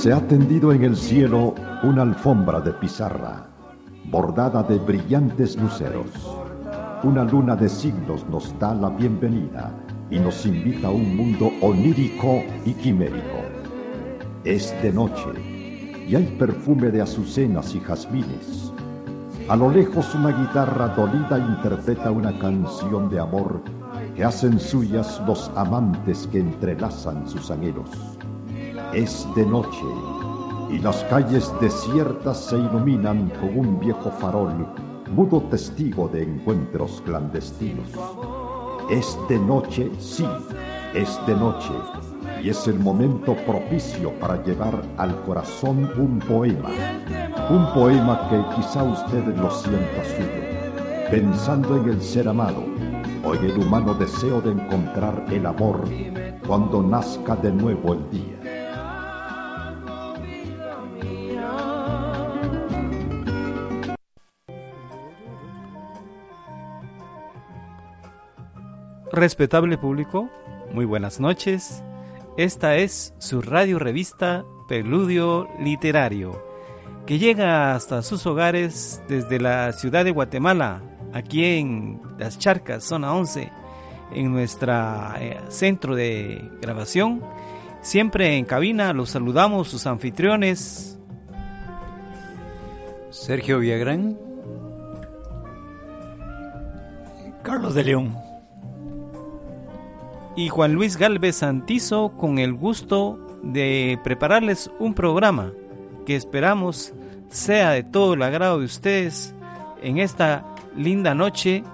Se ha tendido en el cielo una alfombra de pizarra, bordada de brillantes luceros. Una luna de siglos nos da la bienvenida y nos invita a un mundo onírico y quimérico. Es de noche y hay perfume de azucenas y jazmines. A lo lejos una guitarra dolida interpreta una canción de amor que hacen suyas los amantes que entrelazan sus anhelos. Es de noche y las calles desiertas se iluminan con un viejo farol, mudo testigo de encuentros clandestinos. Es de noche, sí, es de noche, y es el momento propicio para llevar al corazón un poema, un poema que quizá usted lo sienta suyo, pensando en el ser amado en el humano deseo de encontrar el amor cuando nazca de nuevo el día. Respetable público, muy buenas noches. Esta es su radio revista Preludio Literario, que llega hasta sus hogares desde la ciudad de Guatemala, aquí en Las Charcas, zona 11, en nuestro eh, centro de grabación. Siempre en cabina los saludamos sus anfitriones. Sergio Villagrán. Carlos de León y Juan Luis Galvez Santizo con el gusto de prepararles un programa que esperamos sea de todo el agrado de ustedes en esta linda noche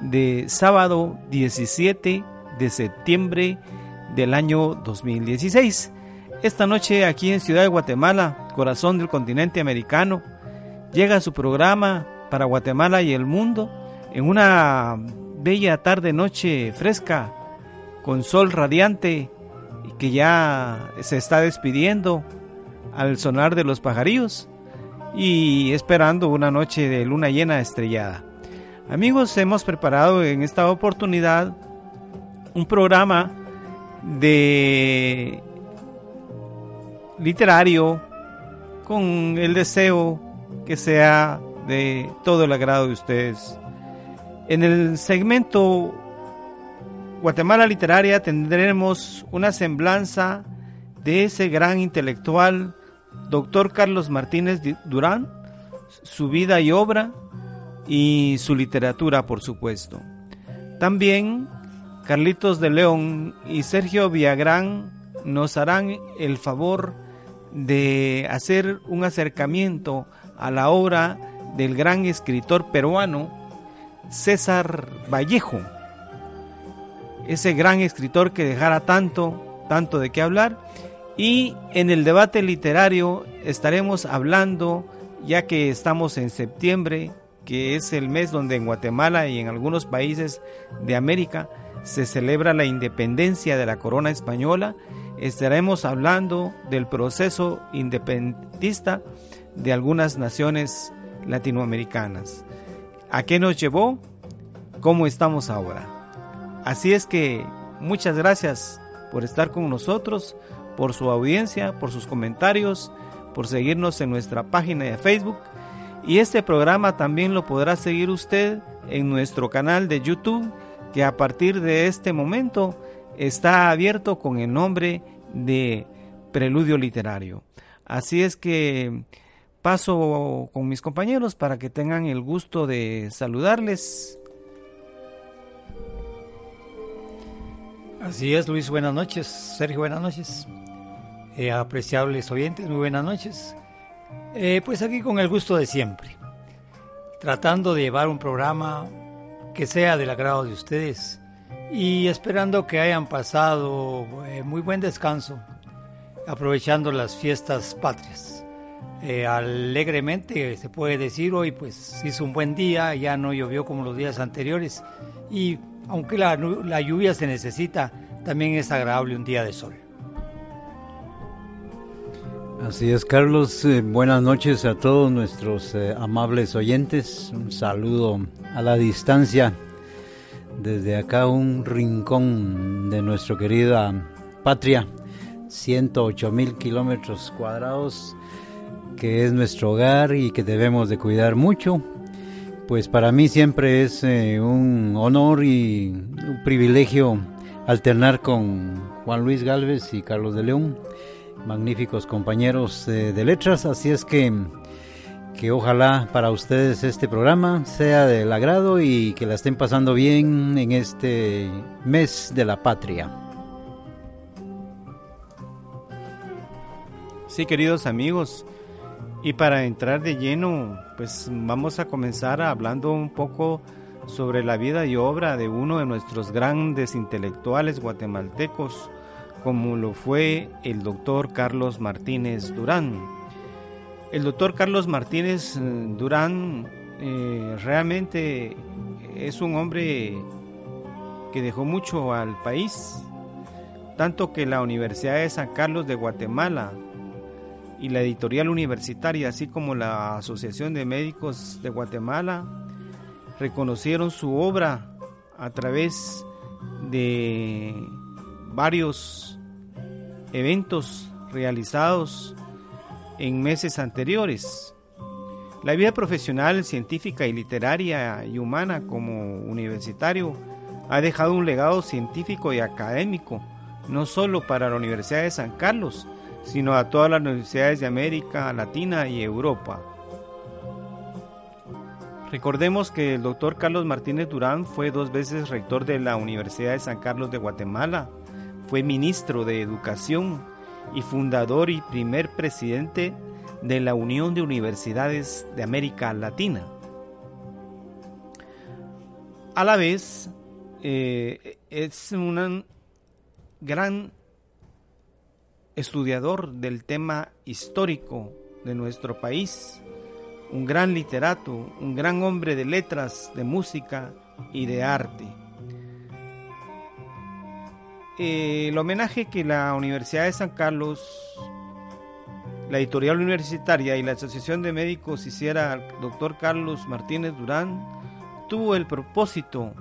de sábado 17 de septiembre del año 2016. Esta noche aquí en Ciudad de Guatemala, corazón del continente americano, llega su programa para Guatemala y el mundo en una bella tarde noche fresca con sol radiante y que ya se está despidiendo al sonar de los pajarillos y esperando una noche de luna llena estrellada. Amigos, hemos preparado en esta oportunidad un programa de literario con el deseo que sea de todo el agrado de ustedes. En el segmento Guatemala Literaria tendremos una semblanza de ese gran intelectual, doctor Carlos Martínez Durán, su vida y obra y su literatura, por supuesto. También Carlitos de León y Sergio Villagrán nos harán el favor de hacer un acercamiento a la obra del gran escritor peruano César Vallejo ese gran escritor que dejara tanto, tanto de qué hablar. Y en el debate literario estaremos hablando, ya que estamos en septiembre, que es el mes donde en Guatemala y en algunos países de América se celebra la independencia de la corona española, estaremos hablando del proceso independentista de algunas naciones latinoamericanas. ¿A qué nos llevó? ¿Cómo estamos ahora? Así es que muchas gracias por estar con nosotros, por su audiencia, por sus comentarios, por seguirnos en nuestra página de Facebook. Y este programa también lo podrá seguir usted en nuestro canal de YouTube, que a partir de este momento está abierto con el nombre de Preludio Literario. Así es que paso con mis compañeros para que tengan el gusto de saludarles Así es, Luis, buenas noches. Sergio, buenas noches. Eh, apreciables oyentes, muy buenas noches. Eh, pues aquí con el gusto de siempre, tratando de llevar un programa que sea del agrado de ustedes y esperando que hayan pasado eh, muy buen descanso, aprovechando las fiestas patrias. Eh, alegremente se puede decir hoy pues hizo un buen día, ya no llovió como los días anteriores y aunque la, la lluvia se necesita, también es agradable un día de sol. Así es, Carlos. Eh, buenas noches a todos nuestros eh, amables oyentes. Un saludo a la distancia desde acá, un rincón de nuestra querida patria, 108 mil kilómetros cuadrados, que es nuestro hogar y que debemos de cuidar mucho. Pues para mí siempre es eh, un honor y un privilegio alternar con Juan Luis Galvez y Carlos de León magníficos compañeros de letras, así es que, que ojalá para ustedes este programa sea del agrado y que la estén pasando bien en este mes de la patria. Sí, queridos amigos, y para entrar de lleno, pues vamos a comenzar hablando un poco sobre la vida y obra de uno de nuestros grandes intelectuales guatemaltecos, como lo fue el doctor Carlos Martínez Durán. El doctor Carlos Martínez eh, Durán eh, realmente es un hombre que dejó mucho al país, tanto que la Universidad de San Carlos de Guatemala y la editorial universitaria, así como la Asociación de Médicos de Guatemala, reconocieron su obra a través de varios eventos realizados en meses anteriores. La vida profesional, científica y literaria y humana como universitario ha dejado un legado científico y académico, no solo para la Universidad de San Carlos, sino a todas las universidades de América Latina y Europa. Recordemos que el doctor Carlos Martínez Durán fue dos veces rector de la Universidad de San Carlos de Guatemala, fue ministro de Educación y fundador y primer presidente de la Unión de Universidades de América Latina. A la vez, eh, es un gran estudiador del tema histórico de nuestro país, un gran literato, un gran hombre de letras, de música y de arte. Eh, el homenaje que la Universidad de San Carlos, la editorial universitaria y la Asociación de Médicos hiciera al doctor Carlos Martínez Durán tuvo el propósito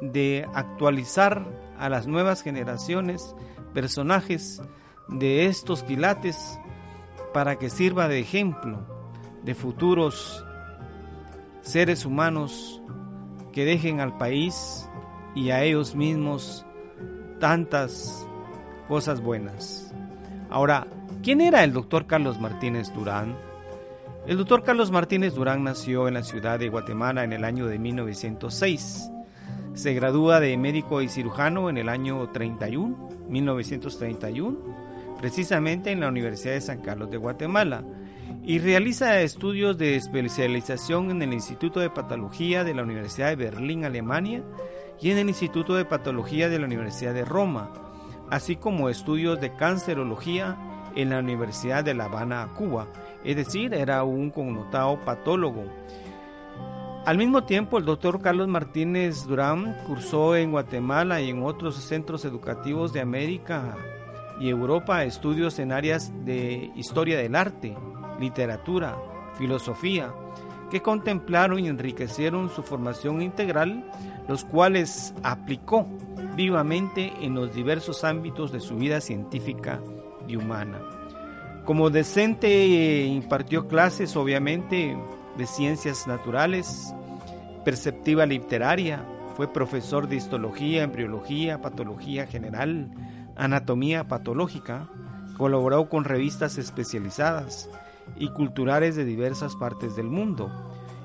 de actualizar a las nuevas generaciones personajes de estos quilates para que sirva de ejemplo de futuros seres humanos que dejen al país y a ellos mismos tantas cosas buenas. Ahora, ¿quién era el doctor Carlos Martínez Durán? El doctor Carlos Martínez Durán nació en la ciudad de Guatemala en el año de 1906. Se gradúa de médico y cirujano en el año 31, 1931, precisamente en la Universidad de San Carlos de Guatemala, y realiza estudios de especialización en el Instituto de Patología de la Universidad de Berlín, Alemania, y en el Instituto de Patología de la Universidad de Roma, así como estudios de cancerología en la Universidad de La Habana, Cuba, es decir, era un connotado patólogo. Al mismo tiempo, el doctor Carlos Martínez Durán cursó en Guatemala y en otros centros educativos de América y Europa estudios en áreas de historia del arte, literatura, filosofía, que contemplaron y enriquecieron su formación integral, los cuales aplicó vivamente en los diversos ámbitos de su vida científica y humana. Como decente impartió clases, obviamente, de ciencias naturales, perceptiva literaria, fue profesor de histología, embriología, patología general, anatomía patológica, colaboró con revistas especializadas, y culturales de diversas partes del mundo.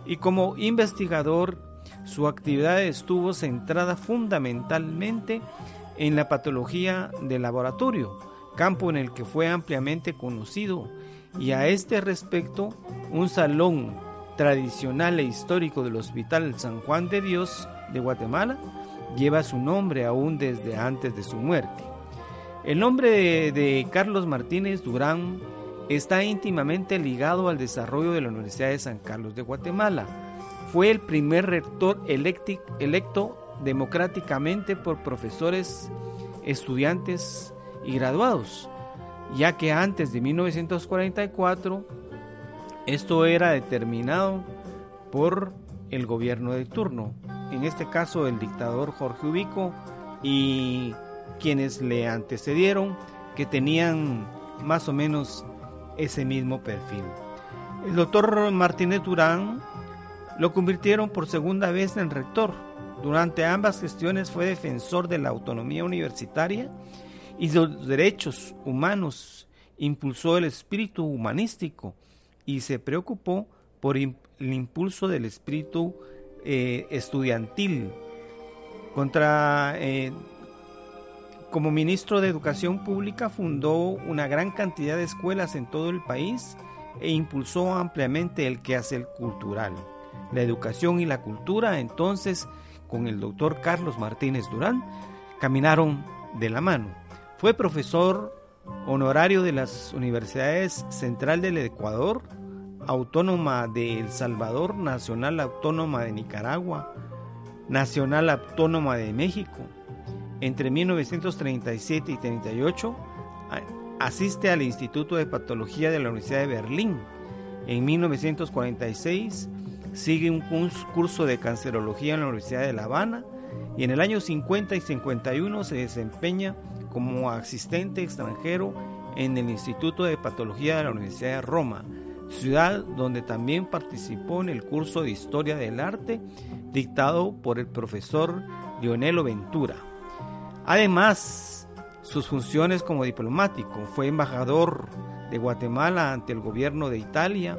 Y como investigador, su actividad estuvo centrada fundamentalmente en la patología del laboratorio, campo en el que fue ampliamente conocido Y a este respecto, un salón tradicional e histórico del Hospital San Juan de Dios de Guatemala lleva su nombre aún desde antes de su muerte. El nombre de, Carlos Martínez Durán está íntimamente ligado al desarrollo de la Universidad de San Carlos de Guatemala. Fue el primer rector electo democráticamente por profesores, estudiantes y graduados, ya que antes de 1944 esto era determinado por el gobierno de turno, en este caso el dictador Jorge Ubico y quienes le antecedieron que tenían más o menos ese mismo perfil. El doctor Martínez Durán lo convirtieron por segunda vez en rector. Durante ambas gestiones fue defensor de la autonomía universitaria y de los derechos humanos. Impulsó el espíritu humanístico y se preocupó por el impulso del espíritu eh, estudiantil. Contra, eh, como ministro de Educación Pública fundó una gran cantidad de escuelas en todo el país e impulsó ampliamente el quehacer cultural. La educación y la cultura entonces con el doctor Carlos Martínez Durán caminaron de la mano. Fue profesor honorario de las universidades Central del Ecuador, Autónoma de El Salvador, Nacional Autónoma de Nicaragua, Nacional Autónoma de México. Entre 1937 y 38 asiste al Instituto de Patología de la Universidad de Berlín. En 1946 sigue un curso de cancerología en la Universidad de La Habana y en el año 50 y 51 se desempeña como asistente extranjero en el Instituto de Patología de la Universidad de Roma ciudad donde también participó en el curso de Historia del Arte dictado por el profesor Lionelo Ventura. Además, sus funciones como diplomático, fue embajador de Guatemala ante el gobierno de Italia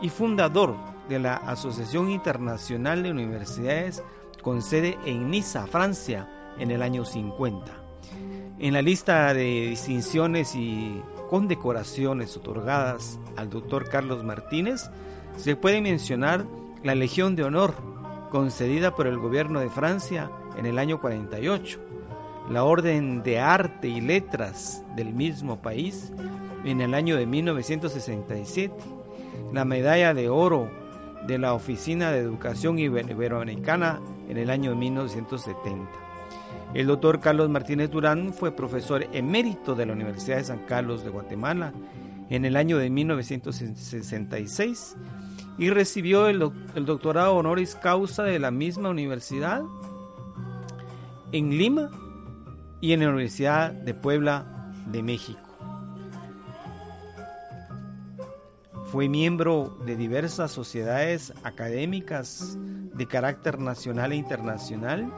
y fundador de la Asociación Internacional de Universidades con sede en Niza, Francia, en el año 50. En la lista de distinciones y condecoraciones otorgadas al doctor Carlos Martínez, se puede mencionar la Legión de Honor, concedida por el gobierno de Francia en el año 48, la Orden de Arte y Letras del mismo país en el año de 1967, la Medalla de Oro de la Oficina de Educación Iberoamericana en el año de 1970. El doctor Carlos Martínez Durán fue profesor emérito de la Universidad de San Carlos de Guatemala en el año de 1966 y recibió el, doctorado honoris causa de la misma universidad en Lima y en la Universidad de Puebla de México. Fue miembro de diversas sociedades académicas de carácter nacional e internacional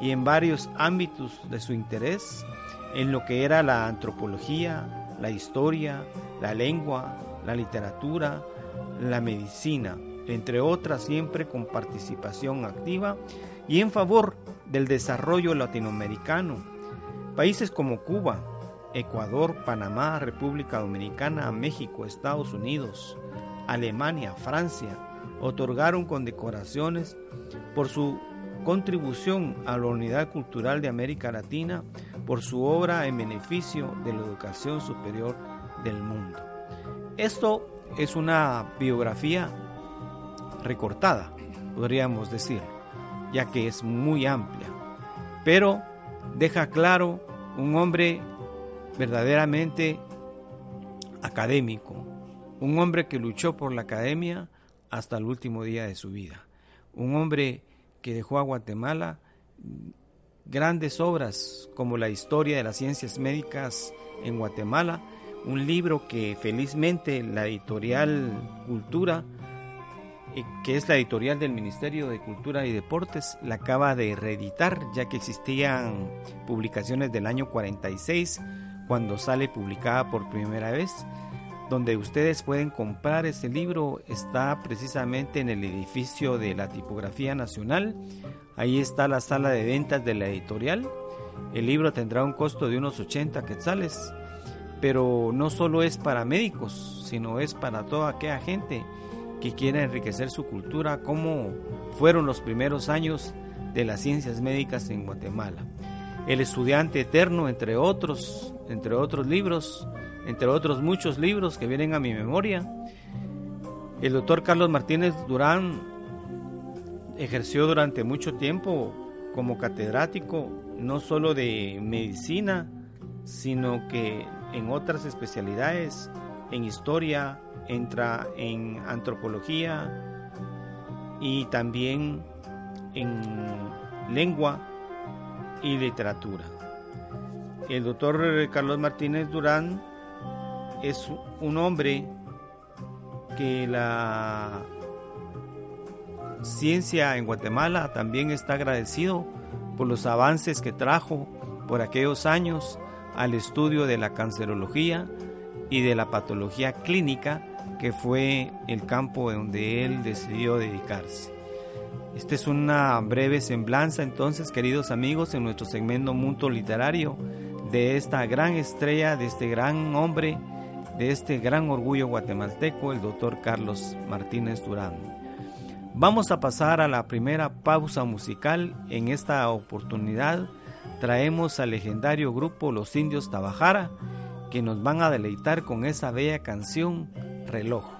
y en varios ámbitos de su interés, en lo que era la antropología, la historia, la lengua, la literatura, la medicina, entre otras siempre con participación activa y en favor del desarrollo latinoamericano. Países como Cuba, Ecuador, Panamá, República Dominicana, México, Estados Unidos, Alemania, Francia, otorgaron condecoraciones por su contribución a la unidad cultural de América Latina por su obra en beneficio de la educación superior del mundo. Esto es una biografía recortada, podríamos decir, ya que es muy amplia, pero deja claro un hombre verdaderamente académico, un hombre que luchó por la academia hasta el último día de su vida, un hombre que dejó a Guatemala grandes obras como la historia de las ciencias médicas en Guatemala, un libro que felizmente la editorial Cultura, que es la editorial del Ministerio de Cultura y Deportes, la acaba de reeditar, ya que existían publicaciones del año 46 cuando sale publicada por primera vez donde ustedes pueden comprar este libro está precisamente en el edificio de la Tipografía Nacional. Ahí está la sala de ventas de la editorial. El libro tendrá un costo de unos 80 quetzales, pero no solo es para médicos, sino es para toda aquella gente que quiere enriquecer su cultura, como fueron los primeros años de las ciencias médicas en Guatemala. El estudiante eterno, entre otros, entre otros libros, entre otros muchos libros que vienen a mi memoria, el doctor Carlos Martínez Durán ejerció durante mucho tiempo como catedrático no solo de medicina, sino que en otras especialidades, en historia, entra en antropología y también en lengua y literatura. El doctor Carlos Martínez Durán es un hombre que la ciencia en Guatemala también está agradecido por los avances que trajo por aquellos años al estudio de la cancerología y de la patología clínica, que fue el campo donde él decidió dedicarse. Esta es una breve semblanza entonces, queridos amigos, en nuestro segmento Mundo Literario de esta gran estrella, de este gran hombre, de este gran orgullo guatemalteco, el doctor Carlos Martínez Durán. Vamos a pasar a la primera pausa musical. En esta oportunidad traemos al legendario grupo Los Indios Tabajara, que nos van a deleitar con esa bella canción Reloj.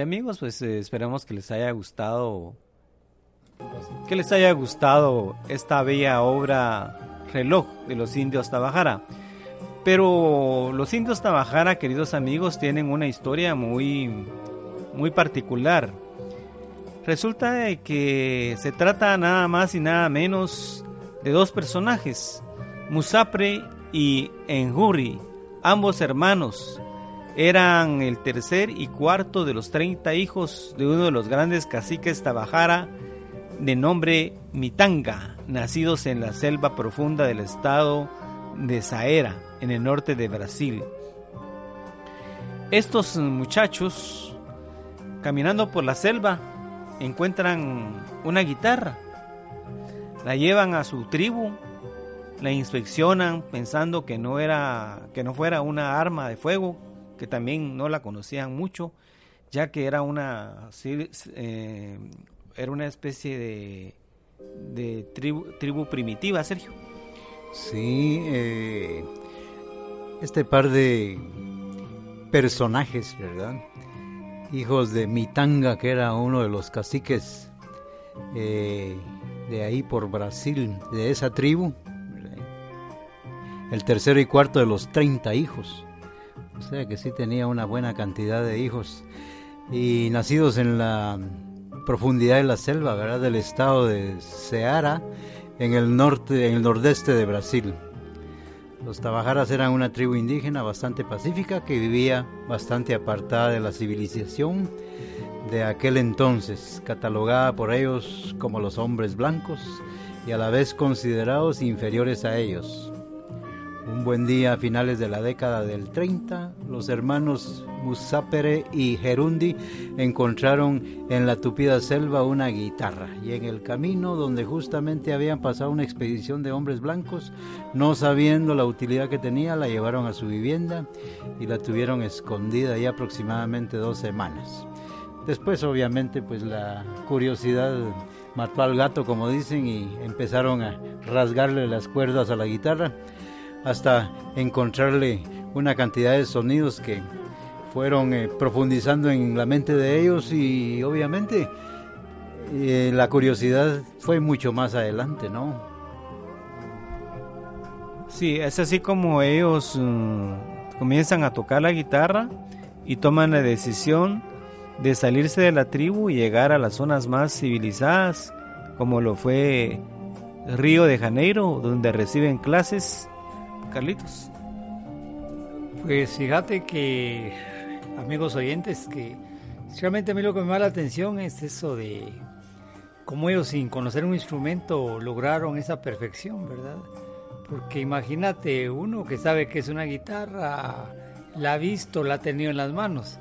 Amigos, pues eh, esperamos que les haya gustado que les haya gustado esta bella obra Reloj de los indios Tabajara. Pero los indios Tabajara, queridos amigos, tienen una historia muy muy particular. Resulta que se trata nada más y nada menos de dos personajes, Musapre y Enjuri, ambos hermanos, eran el tercer y cuarto de los 30 hijos de uno de los grandes caciques Tabajara de nombre Mitanga, nacidos en la selva profunda del estado de Saera, en el norte de Brasil. Estos muchachos, caminando por la selva, encuentran una guitarra, la llevan a su tribu, la inspeccionan pensando que no era que no fuera una arma de fuego, que también no la conocían mucho, ya que era una eh, era una especie de, de tribu, primitiva, Sergio. Sí, eh, este par de personajes, ¿verdad? Hijos de Mitanga, que era uno de los caciques eh, de ahí por Brasil, de esa tribu. El tercero y cuarto de los 30 hijos. O sea que sí tenía una buena cantidad de hijos. Y nacidos en la profundidad de la selva, ¿verdad? Del estado de Ceará, en el norte, en el nordeste de Brasil. Los Tabajaras eran una tribu indígena bastante pacífica que vivía bastante apartada de la civilización de aquel entonces, catalogada por ellos como los hombres blancos y a la vez considerados inferiores a ellos. Un buen día a finales de la década del 30, los hermanos Musapere y Gerundi encontraron en la tupida selva una guitarra y en el camino donde justamente habían pasado una expedición de hombres blancos, no sabiendo la utilidad que tenía, la llevaron a su vivienda y la tuvieron escondida ya aproximadamente dos semanas. Después obviamente pues la curiosidad mató al gato como dicen y empezaron a rasgarle las cuerdas a la guitarra hasta encontrarle una cantidad de sonidos que fueron eh, profundizando en la mente de ellos y obviamente eh, la curiosidad fue mucho más adelante, ¿no? Sí, es así como ellos mm, comienzan a tocar la guitarra y toman la decisión de salirse de la tribu y llegar a las zonas más civilizadas, como lo fue Río de Janeiro, donde reciben clases Carlitos. Pues fíjate que, amigos oyentes, que realmente a mí lo que me llama la atención es eso de cómo ellos sin conocer un instrumento lograron esa perfección, ¿verdad? Porque imagínate, uno que sabe que es una guitarra, la ha visto, la ha tenido en las manos.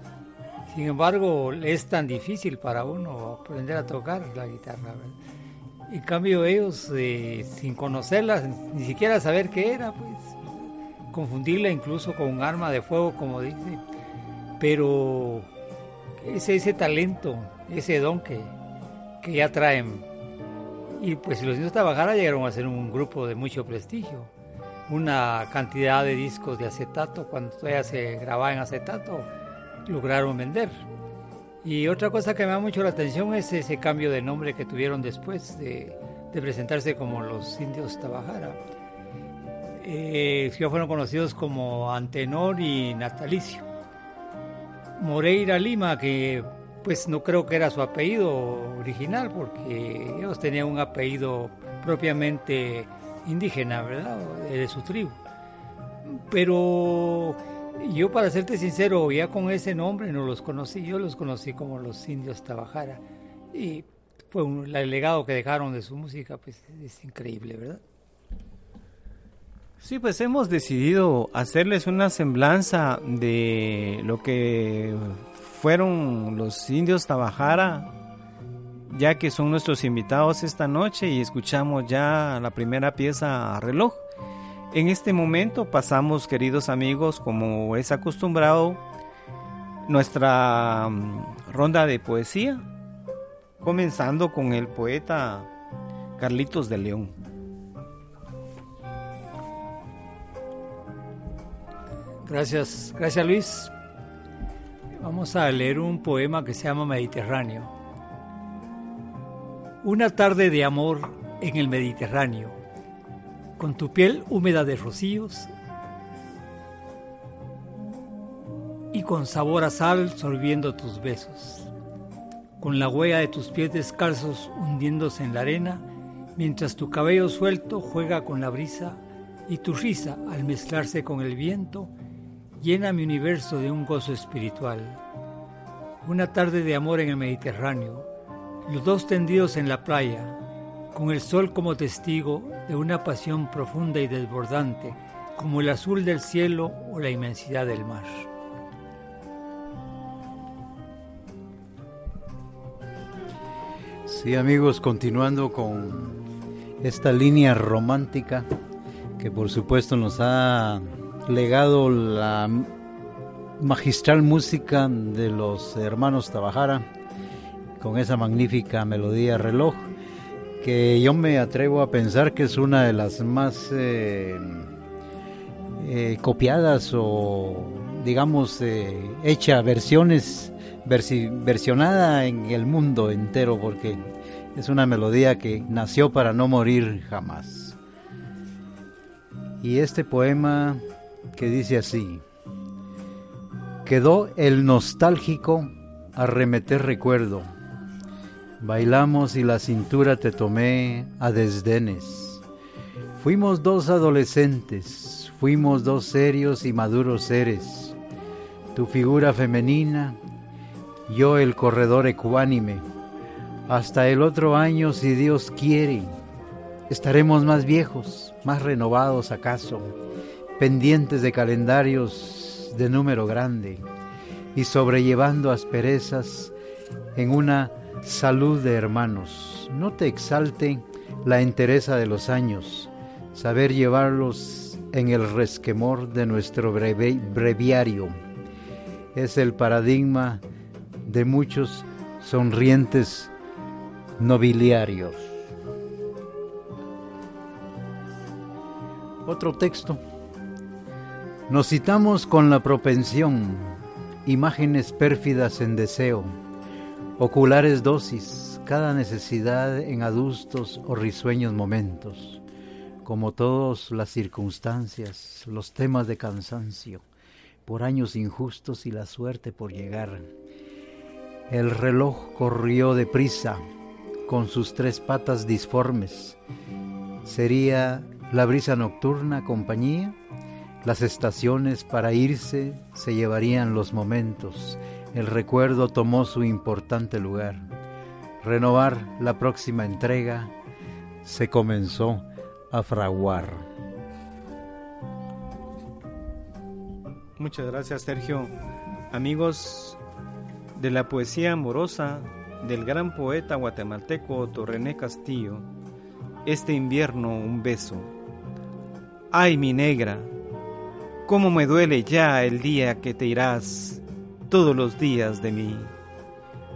Sin embargo, es tan difícil para uno aprender a tocar la guitarra. ¿verdad? En cambio, ellos, eh, sin conocerla, ni siquiera saber qué era, pues confundirla incluso con un arma de fuego, como dice, pero ese, talento, ese don que, que ya traen. Y pues los niños Tabajara llegaron a ser un grupo de mucho prestigio, una cantidad de discos de acetato, cuando todavía se grababa en acetato, lograron vender. Y otra cosa que me da mucho la atención es ese cambio de nombre que tuvieron después de, de presentarse como los indios Tabajara eh, fueron conocidos como Antenor y Natalicio. Moreira Lima, que pues no creo que era su apellido original, porque ellos tenían un apellido propiamente indígena, ¿verdad? De su tribu. Pero yo, para serte sincero, ya con ese nombre no los conocí, yo los conocí como los indios Tabajara. Y fue un, el legado que dejaron de su música, pues es increíble, ¿verdad? Sí, pues hemos decidido hacerles una semblanza de lo que fueron los indios Tabajara, ya que son nuestros invitados esta noche y escuchamos ya la primera pieza a reloj. En este momento pasamos, queridos amigos, como es acostumbrado, nuestra mm, ronda de poesía, comenzando con el poeta Carlitos de León. Gracias, gracias Luis. Vamos a leer un poema que se llama Mediterráneo. Una tarde de amor en el Mediterráneo, con tu piel húmeda de rocíos y con sabor a sal sorbiendo tus besos, con la huella de tus pies descalzos hundiéndose en la arena, mientras tu cabello suelto juega con la brisa y tu risa al mezclarse con el viento llena mi universo de un gozo espiritual. Una tarde de amor en el Mediterráneo, los dos tendidos en la playa, con el sol como testigo de una pasión profunda y desbordante, como el azul del cielo o la inmensidad del mar. Sí, amigos, continuando con esta línea romántica que por supuesto nos ha legado la magistral música de los hermanos Tabajara con esa magnífica melodía reloj que yo me atrevo a pensar que es una de las más eh, eh, copiadas o digamos eh, hecha versiones versionada en el mundo entero porque es una melodía que nació para no morir jamás. Y este poema que dice así, quedó el nostálgico arremeter recuerdo, bailamos y la cintura te tomé a desdenes, fuimos dos adolescentes, fuimos dos serios y maduros seres, tu figura femenina, yo el corredor ecuánime, hasta el otro año, si Dios quiere, estaremos más viejos, más renovados acaso, pendientes de calendarios de número grande y sobrellevando asperezas en una salud de hermanos. No te exalte la entereza de los años, saber llevarlos en el resquemor de nuestro breviario. Es el paradigma de muchos sonrientes nobiliarios. Otro texto. Nos citamos con la propensión, imágenes pérfidas en deseo, oculares dosis, cada necesidad en adustos o risueños momentos, como todas las circunstancias, los temas de cansancio, por años injustos y la suerte por llegar. El reloj corrió deprisa, con sus tres patas disformes. Sería la brisa nocturna compañía, las estaciones para irse se llevarían los momentos, el recuerdo tomó su importante lugar. Renovar la próxima entrega se comenzó a fraguar. Muchas gracias Sergio. Amigos de la poesía amorosa, del gran poeta guatemalteco Torrené Castillo, este invierno un beso. Ay, mi negra, cómo me duele ya el día que te irás todos los días de mí.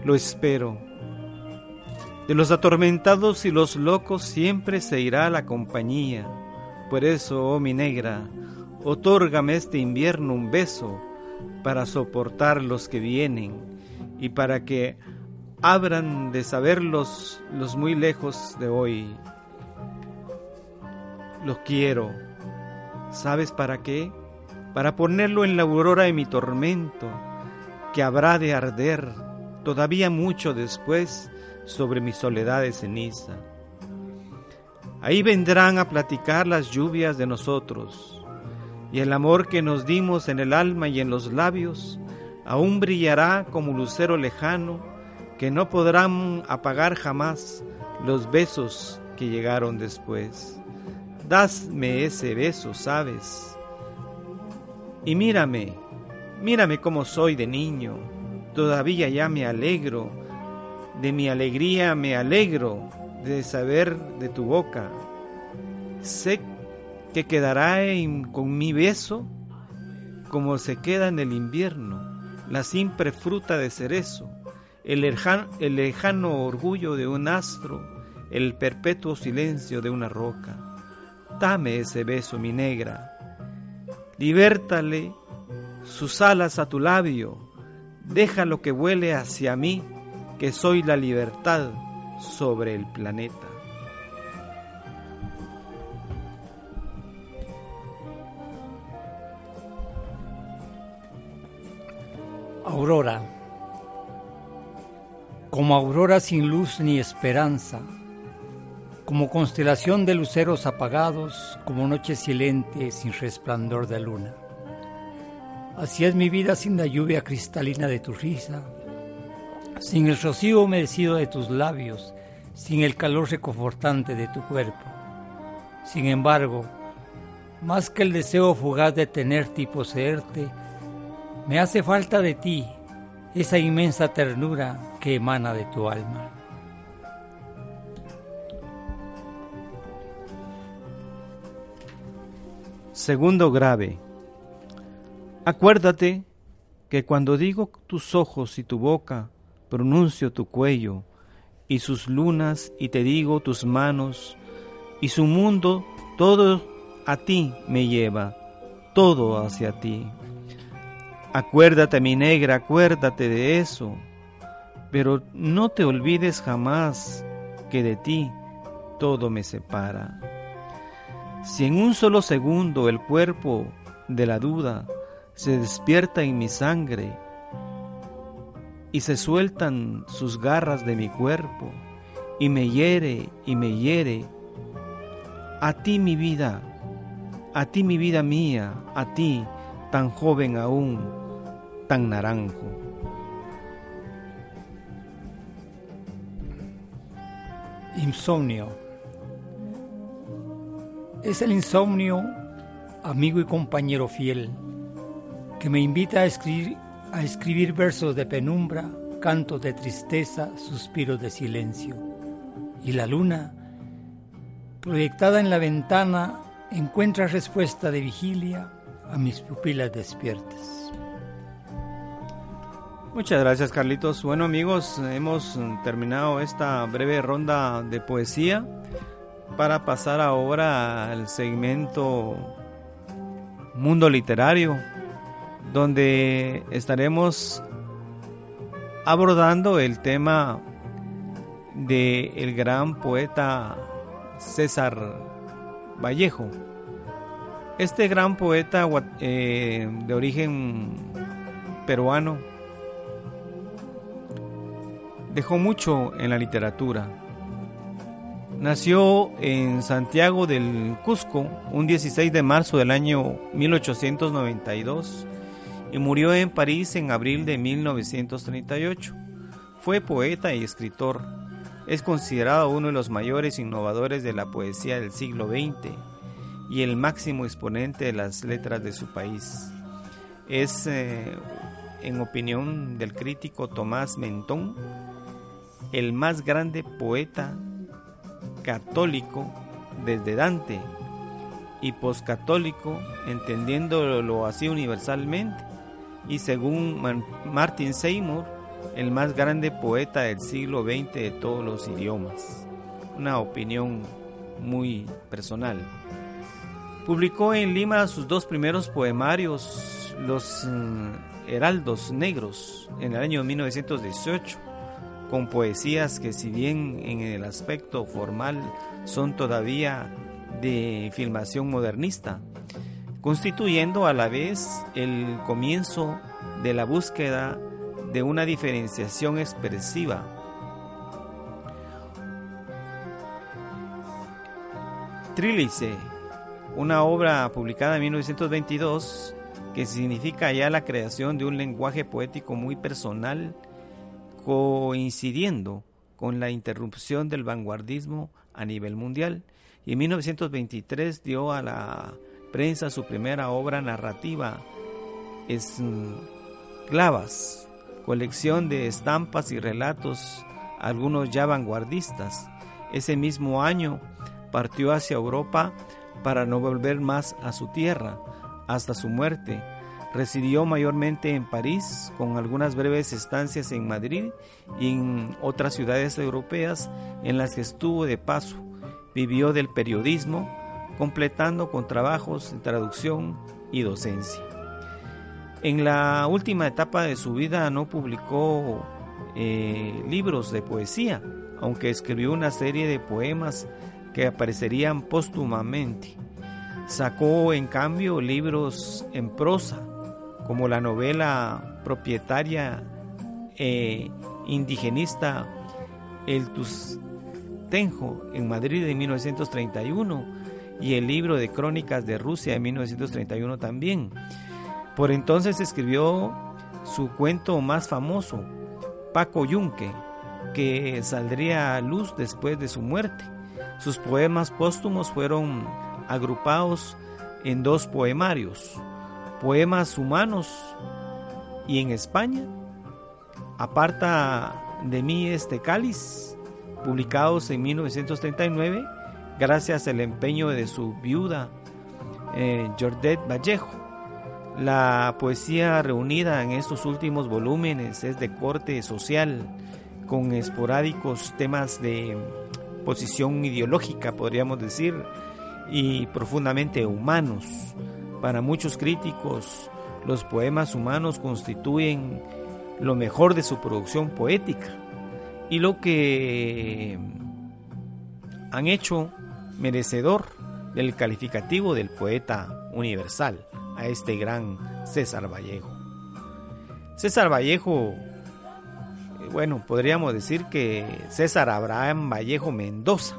Lo espero. De los atormentados y los locos siempre se irá la compañía. Por eso, oh mi negra, otórgame este invierno un beso para soportar los que vienen y para que abran de saberlos los muy lejos de hoy. Los quiero. ¿Sabes para qué? Para ponerlo en la aurora de mi tormento, que habrá de arder todavía mucho después sobre mi soledad de ceniza. Ahí vendrán a platicar las lluvias de nosotros, y el amor que nos dimos en el alma y en los labios aún brillará como lucero lejano que no podrán apagar jamás los besos que llegaron después. Dasme ese beso, ¿sabes? Y mírame, mírame como soy de niño, todavía ya me alegro, de mi alegría me alegro de saber de tu boca. Sé que quedará con mi beso como se queda en el invierno la simple fruta de cerezo el lejano, orgullo de un astro, el perpetuo silencio de una roca. Dame ese beso, mi negra. Libértale sus alas a tu labio. Déjalo que vuele hacia mí, que soy la libertad sobre el planeta. Aurora como aurora sin luz ni esperanza, como constelación de luceros apagados, como noche silente sin resplandor de luna. Así es mi vida sin la lluvia cristalina de tu risa, sin el rocío humedecido de tus labios, sin el calor reconfortante de tu cuerpo. Sin embargo, más que el deseo fugaz de tenerte y poseerte, me hace falta de ti esa inmensa ternura que emana de tu alma. Segundo grave. Acuérdate que cuando digo tus ojos y tu boca, pronuncio tu cuello y sus lunas y te digo tus manos y su mundo, todo a ti me lleva, todo hacia ti. Acuérdate, mi negra, acuérdate de eso, pero no te olvides jamás que de ti todo me separa. Si en un solo segundo el cuerpo de la duda se despierta en mi sangre y se sueltan sus garras de mi cuerpo y me hiere y me hiere, a ti mi vida, a ti mi vida mía, a ti tan joven aún, tan naranjo. Insomnio. Es el insomnio, amigo y compañero fiel, que me invita a escribir, a escribir versos de penumbra, cantos de tristeza, suspiros de silencio. Y la luna, proyectada en la ventana, encuentra respuesta de vigilia a mis pupilas despiertas. Muchas gracias Carlitos. Bueno amigos, hemos terminado esta breve ronda de poesía para pasar ahora al segmento Mundo Literario, donde estaremos abordando el tema de el gran poeta César Vallejo. Este gran poeta eh, de origen peruano dejó mucho en la literatura. Nació en Santiago del Cusco un 16 de marzo del año 1892 y murió en París en abril de 1938. Fue poeta y escritor. Es considerado uno de los mayores innovadores de la poesía del siglo XX y el máximo exponente de las letras de su país. Es, eh, en opinión del crítico Tomás Mentón, el más grande poeta católico desde Dante y poscatólico, entendiéndolo así universalmente, y según Martin Seymour, el más grande poeta del siglo XX de todos los idiomas. Una opinión muy personal. Publicó en Lima sus dos primeros poemarios, Los mm, Heraldos Negros, en el año 1918 con poesías que si bien en el aspecto formal son todavía de filmación modernista, constituyendo a la vez el comienzo de la búsqueda de una diferenciación expresiva. Trílice, una obra publicada en 1922 que significa ya la creación de un lenguaje poético muy personal coincidiendo con la interrupción del vanguardismo a nivel mundial y en 1923 dio a la prensa su primera obra narrativa, Esclavas, colección de estampas y relatos, algunos ya vanguardistas. Ese mismo año partió hacia Europa para no volver más a su tierra hasta su muerte Residió mayormente en París, con algunas breves estancias en Madrid y en otras ciudades europeas en las que estuvo de paso. Vivió del periodismo, completando con trabajos de traducción y docencia. En la última etapa de su vida no publicó eh, libros de poesía, aunque escribió una serie de poemas que aparecerían póstumamente. Sacó en cambio libros en prosa, como la novela propietaria e indigenista El Tustenjo en Madrid de 1931 y el libro de crónicas de Rusia de 1931 también. Por entonces escribió su cuento más famoso, Paco Yunque, que saldría a luz después de su muerte. Sus poemas póstumos fueron agrupados en dos poemarios, Poemas Humanos y en España, Aparta de mí este cáliz, publicados en 1939, gracias al empeño de su viuda, eh, Jordette Vallejo. La poesía reunida en estos últimos volúmenes es de corte social, con esporádicos temas de posición ideológica, podríamos decir, y profundamente humanos. Para muchos críticos, los poemas humanos constituyen lo mejor de su producción poética y lo que han hecho merecedor del calificativo del poeta universal a este gran César Vallejo. César Vallejo, eh, bueno, podríamos decir que César Abraham Vallejo Mendoza,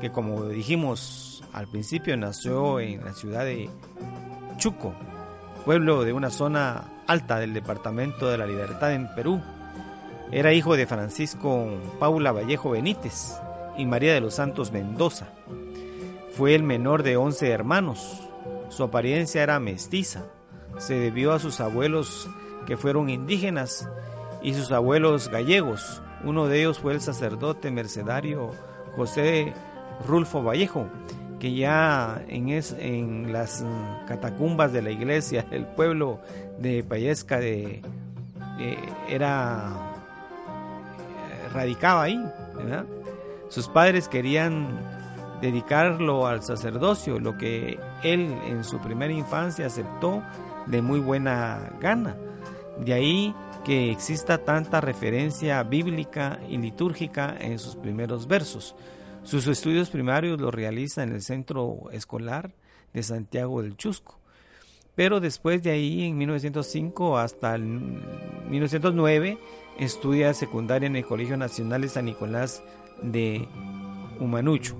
que como dijimos al principio nació en la ciudad de Chuco, pueblo de una zona alta del departamento de la Libertad en Perú. Era hijo de Francisco Paula Vallejo Benítez y María de los Santos Mendoza. Fue el menor de 11 hermanos. Su apariencia era mestiza. Se debió a sus abuelos que fueron indígenas y sus abuelos gallegos. Uno de ellos fue el sacerdote mercedario José Rulfo Vallejo, que ya en, en las catacumbas de la iglesia del pueblo de Payesca de, era eh, radicaba ahí. Sus padres querían dedicarlo al sacerdocio, lo que él en su primera infancia aceptó de muy buena gana. De ahí que exista tanta referencia bíblica y litúrgica en sus primeros versos. Sus estudios primarios los realiza en el centro escolar de Santiago del Chusco. Pero después de ahí, en 1905 hasta el 1909, estudia secundaria en el Colegio Nacional de San Nicolás de Humanucho.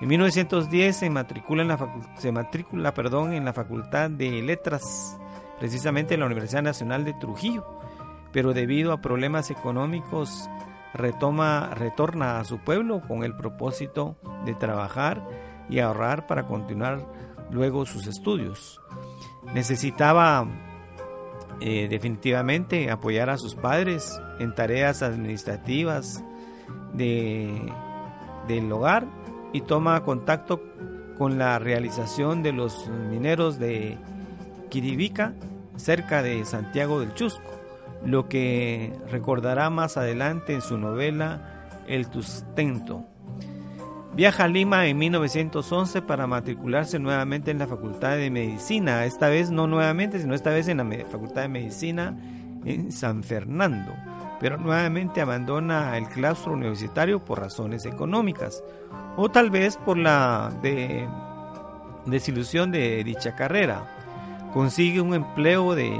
En 1910 se matricula en la, se matricula, perdón, en la Facultad de Letras, precisamente en la Universidad Nacional de Trujillo, pero debido a problemas económicos retoma, retorna a su pueblo con el propósito de trabajar y ahorrar para continuar luego sus estudios. Necesitaba eh, definitivamente apoyar a sus padres en tareas administrativas de, del hogar y toma contacto con la realización de los mineros de Quiribica cerca de Santiago del Chusco lo que recordará más adelante en su novela El Tustento. Viaja a Lima en 1911 para matricularse nuevamente en la Facultad de Medicina, esta vez no nuevamente, sino esta vez en la Facultad de Medicina en San Fernando, pero nuevamente abandona el claustro universitario por razones económicas, o tal vez por la desilusión de dicha carrera. Consigue un empleo de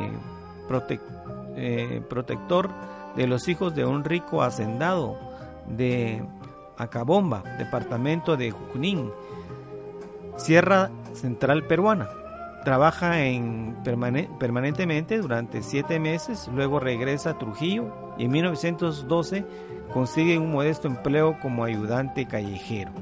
protector eh, protector de los hijos de un rico hacendado de Acabomba, departamento de Junín, Sierra Central Peruana. Trabaja en permanentemente durante siete meses, luego regresa a Trujillo y en 1912 consigue un modesto empleo como ayudante callejero.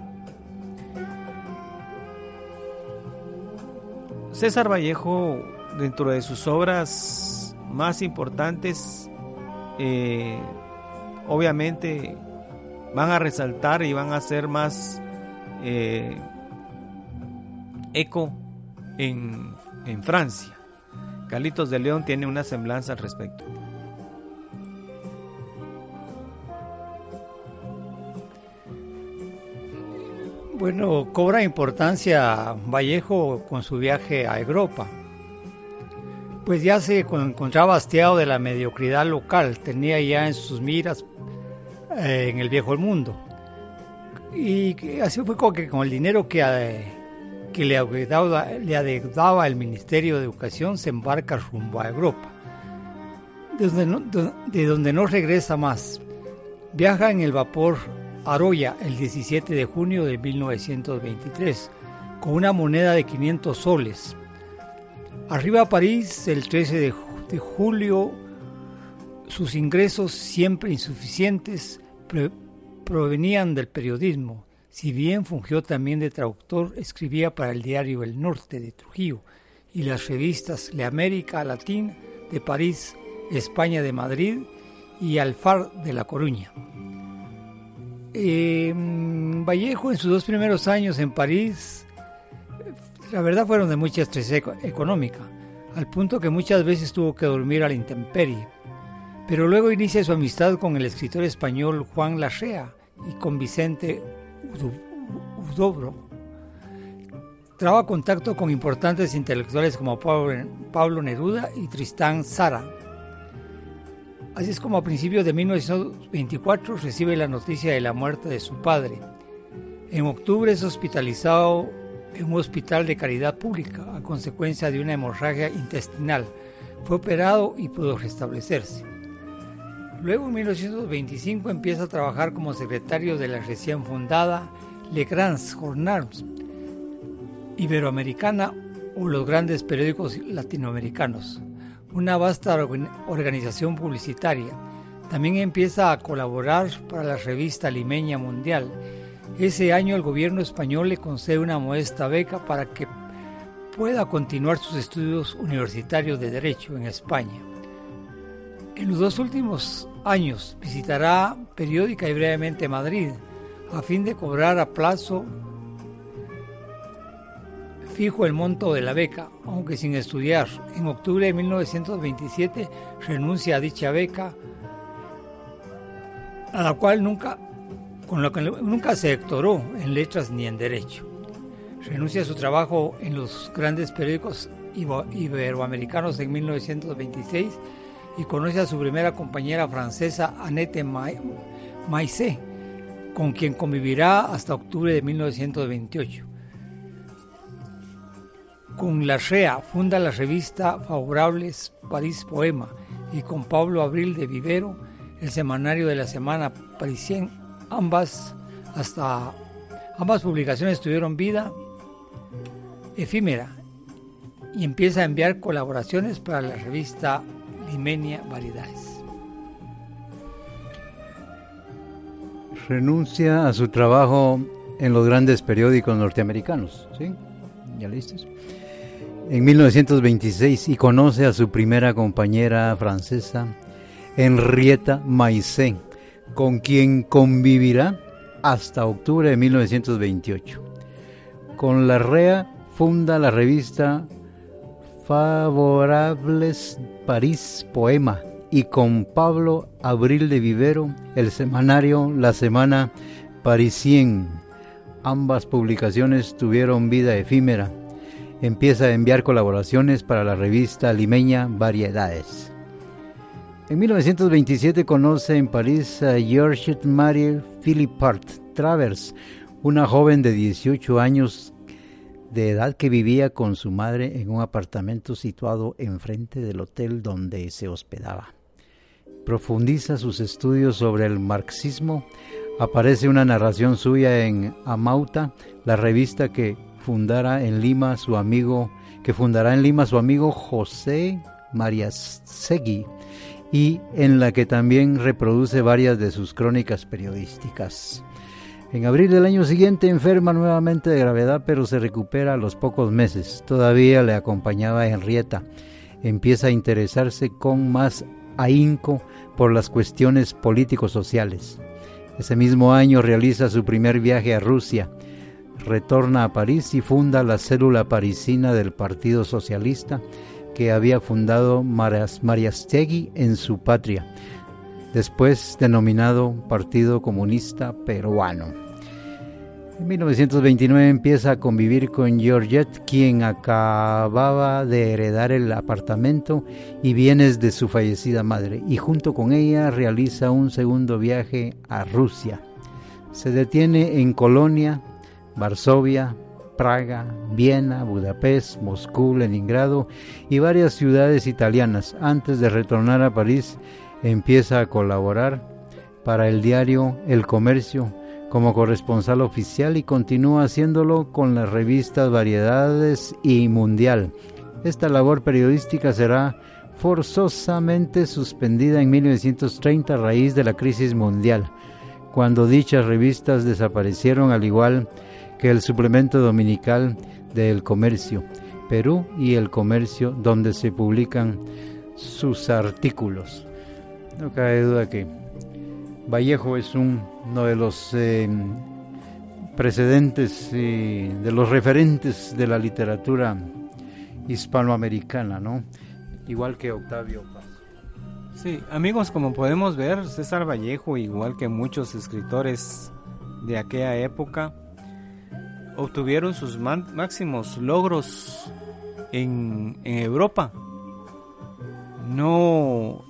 César Vallejo, dentro de sus obras más importantes, eh, obviamente van a resaltar y van a ser más eh, eco en, en Francia. Carlitos de León tiene una semblanza al respecto. Bueno, cobra importancia Vallejo con su viaje a Europa pues ya se encontraba hastiado de la mediocridad local, tenía ya en sus miras eh, en el viejo mundo. Y así fue como que con el dinero que, eh, que le, adeudaba, el Ministerio de Educación se embarca rumbo a Europa, de donde, de donde no regresa más. Viaja en el vapor Aroya el 17 de junio de 1923 con una moneda de 500 soles Arriba a París el 13 de, julio sus ingresos, siempre insuficientes, provenían del periodismo. Si bien fungió también de traductor, escribía para el diario El Norte de Trujillo y las revistas Le América Latín de París, España de Madrid y Alfar de La Coruña. Em, Vallejo en sus dos primeros años en París, la verdad fueron de mucha estrés económica, al punto que muchas veces tuvo que dormir a la intemperie. Pero luego inicia su amistad con el escritor español Juan Lachea y con Vicente Udobro. Traba contacto con importantes intelectuales como Pablo Neruda y Tristán Zara. Así es como a principios de 1924 recibe la noticia de la muerte de su padre. En octubre es hospitalizado en un hospital de caridad pública a consecuencia de una hemorragia intestinal. Fue operado y pudo restablecerse. Luego en 1925 empieza a trabajar como secretario de la recién fundada Le Grands Journaux Iberoamericana o los grandes periódicos latinoamericanos una vasta organización publicitaria. También empieza a colaborar para la revista Limeña Mundial. Ese año el gobierno español le concede una modesta beca para que pueda continuar sus estudios universitarios de Derecho en España. En los dos últimos años visitará periódica y brevemente Madrid a fin de cobrar a plazo fijo el monto de la beca, aunque sin estudiar. En octubre de 1927 renuncia a dicha beca, a la cual nunca, con lo que nunca se doctoró en letras ni en derecho. Renuncia a su trabajo en los grandes periódicos iberoamericanos en 1926 y conoce a su primera compañera francesa, Annette Maissé, con quien convivirá hasta octubre de 1928. Con la REA funda la revista Favorables París Poema y con Pablo Abril de Vivero el semanario de la semana parisien. Ambas, hasta, ambas publicaciones tuvieron vida efímera y empieza a enviar colaboraciones para la revista Limenia Variedades. Renuncia a su trabajo en los grandes periódicos norteamericanos, ¿sí? ¿Ya listos? en 1926 y conoce a su primera compañera francesa, Henrietta Maissé, con quien convivirá hasta octubre de 1928. Con la REA funda la revista Favorables París Poema y con Pablo Abril de Vivero el semanario La Semana Parisien. Ambas publicaciones tuvieron vida efímera empieza a enviar colaboraciones para la revista limeña Variedades. En 1927 conoce en París a Georgette Marie Philippart Travers, una joven de 18 años de edad que vivía con su madre en un apartamento situado enfrente del hotel donde se hospedaba. Profundiza sus estudios sobre el marxismo. Aparece una narración suya en Amauta, la revista que fundara en Lima su amigo, que fundará en Lima su amigo José Segui y en la que también reproduce varias de sus crónicas periodísticas. En abril del año siguiente enferma nuevamente de gravedad, pero se recupera a los pocos meses. Todavía le acompañaba Henrietta. Empieza a interesarse con más ahínco por las cuestiones político-sociales. Ese mismo año realiza su primer viaje a Rusia retorna a París y funda la célula parisina del Partido Socialista que había fundado Mariastegui en su patria, después denominado Partido Comunista Peruano. En 1929 empieza a convivir con Georgette, quien acababa de heredar el apartamento y bienes de su fallecida madre, y junto con ella realiza un segundo viaje a Rusia. Se detiene en Colonia, Varsovia, Praga, Viena, Budapest, Moscú, Leningrado y varias ciudades italianas. Antes de retornar a París, empieza a colaborar para el diario El Comercio como corresponsal oficial y continúa haciéndolo con las revistas Variedades y Mundial. Esta labor periodística será forzosamente suspendida en 1930 a raíz de la crisis mundial, cuando dichas revistas desaparecieron al igual que el suplemento dominical del comercio, Perú y el comercio, donde se publican sus artículos. No cabe duda que Vallejo es uno de los eh, precedentes y de los referentes de la literatura hispanoamericana, ¿no? Igual que Octavio Paz. Sí, amigos, como podemos ver, César Vallejo, igual que muchos escritores de aquella época, obtuvieron sus máximos logros en, Europa. No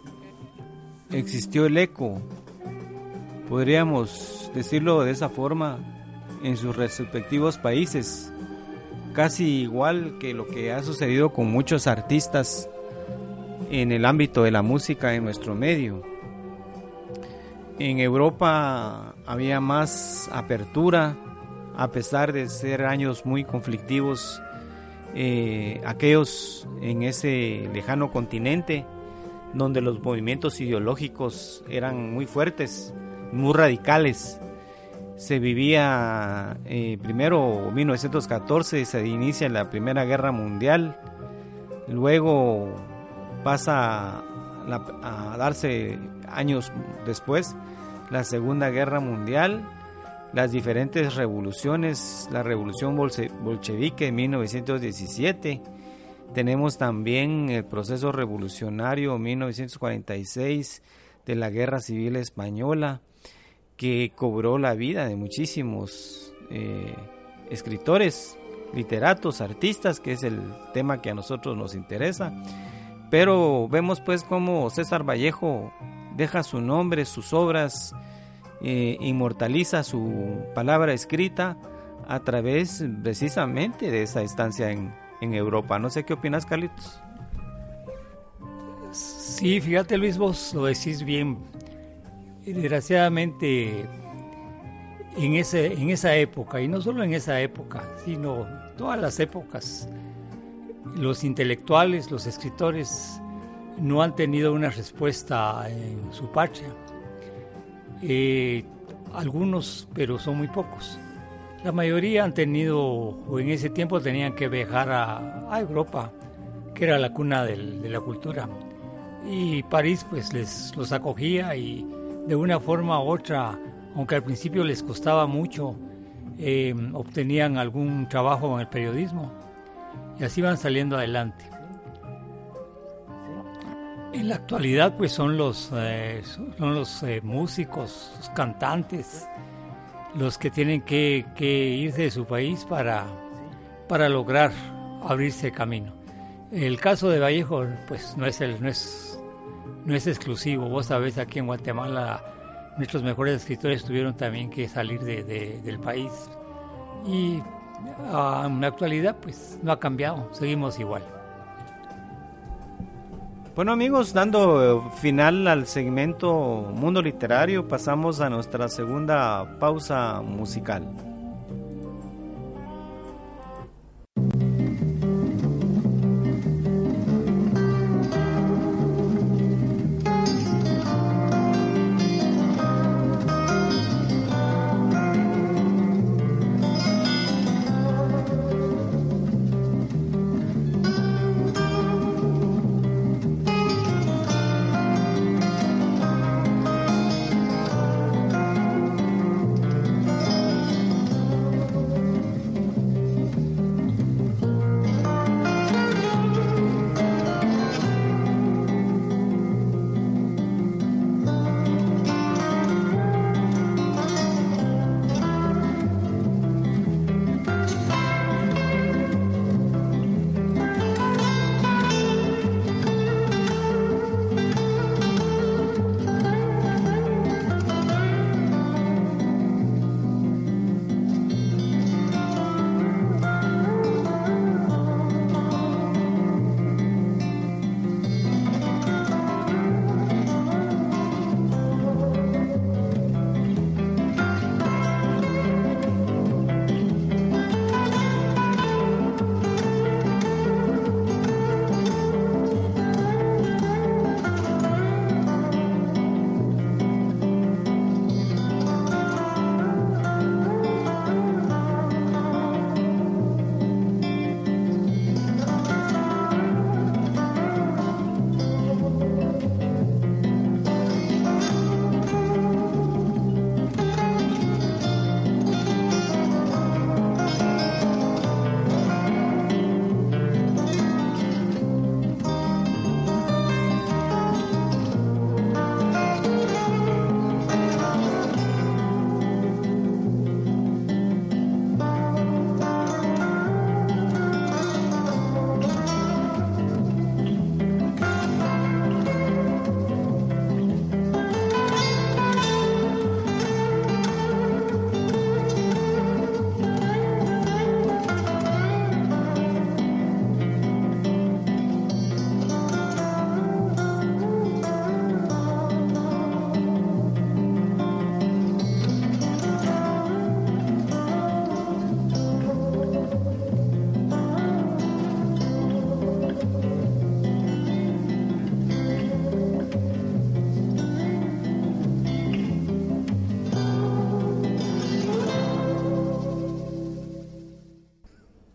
existió el eco, podríamos decirlo de esa forma, en sus respectivos países, casi igual que lo que ha sucedido con muchos artistas en el ámbito de la música en nuestro medio. En Europa había más apertura, a pesar de ser años muy conflictivos, eh, aquellos en ese lejano continente, donde los movimientos ideológicos eran muy fuertes, muy radicales. Se vivía eh, primero 1914, se inicia la Primera Guerra Mundial, luego pasa a darse años después la Segunda Guerra Mundial, las diferentes revoluciones, la revolución bolchevique de 1917, tenemos también el proceso revolucionario 1946 de la Guerra Civil Española, que cobró la vida de muchísimos eh, escritores, literatos, artistas, que es el tema que a nosotros nos interesa. Pero vemos pues cómo César Vallejo deja su nombre, sus obras, inmortaliza su palabra escrita a través precisamente de esa estancia en, en Europa. No sé qué opinas, Carlitos. Sí, fíjate Luis, vos lo decís bien. Desgraciadamente, en, ese, en esa época, y no solo en esa época, sino todas las épocas, los intelectuales, los escritores no han tenido una respuesta en su patria. Eh, algunos, pero son muy pocos. La mayoría han tenido, o en ese tiempo tenían que viajar a, Europa, que era la cuna de la cultura. Y París pues les los acogía y de una forma u otra, aunque al principio les costaba mucho, eh, obtenían algún trabajo en el periodismo y así van saliendo adelante. En la actualidad pues son los, eh, son los eh, músicos, los cantantes, los que tienen que, irse de su país para, para lograr abrirse camino. El caso de Vallejo pues no es, el, no es, no es exclusivo. Vos sabés, aquí en Guatemala nuestros mejores escritores tuvieron también que salir del país. Y ah, en la actualidad pues no ha cambiado, seguimos igual. Bueno amigos, dando final al segmento Mundo Literario, pasamos a nuestra segunda pausa musical.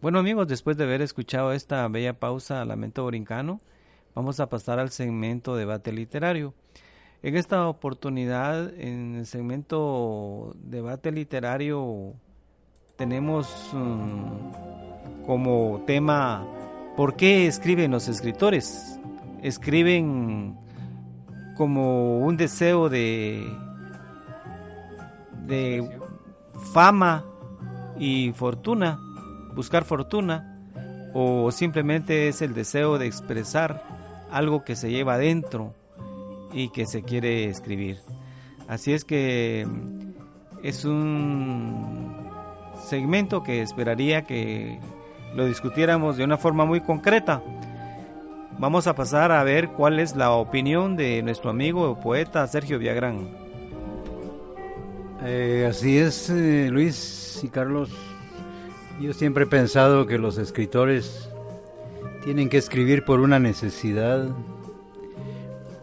Bueno amigos, después de haber escuchado esta bella pausa Lamento Brincano, vamos a pasar al segmento debate literario. En esta oportunidad, en el segmento debate literario, tenemos mm, como tema ¿por qué escriben los escritores? Escriben como un deseo de, de fama y fortuna buscar fortuna o simplemente es el deseo de expresar algo que se lleva adentro y que se quiere escribir. Así es que mm, es un segmento que esperaría que lo discutiéramos de una forma muy concreta. Vamos a pasar a ver cuál es la opinión de nuestro amigo poeta Sergio Viagrán. Eh, así es, eh, Luis y Carlos. Yo siempre he pensado que los escritores tienen que escribir por una necesidad,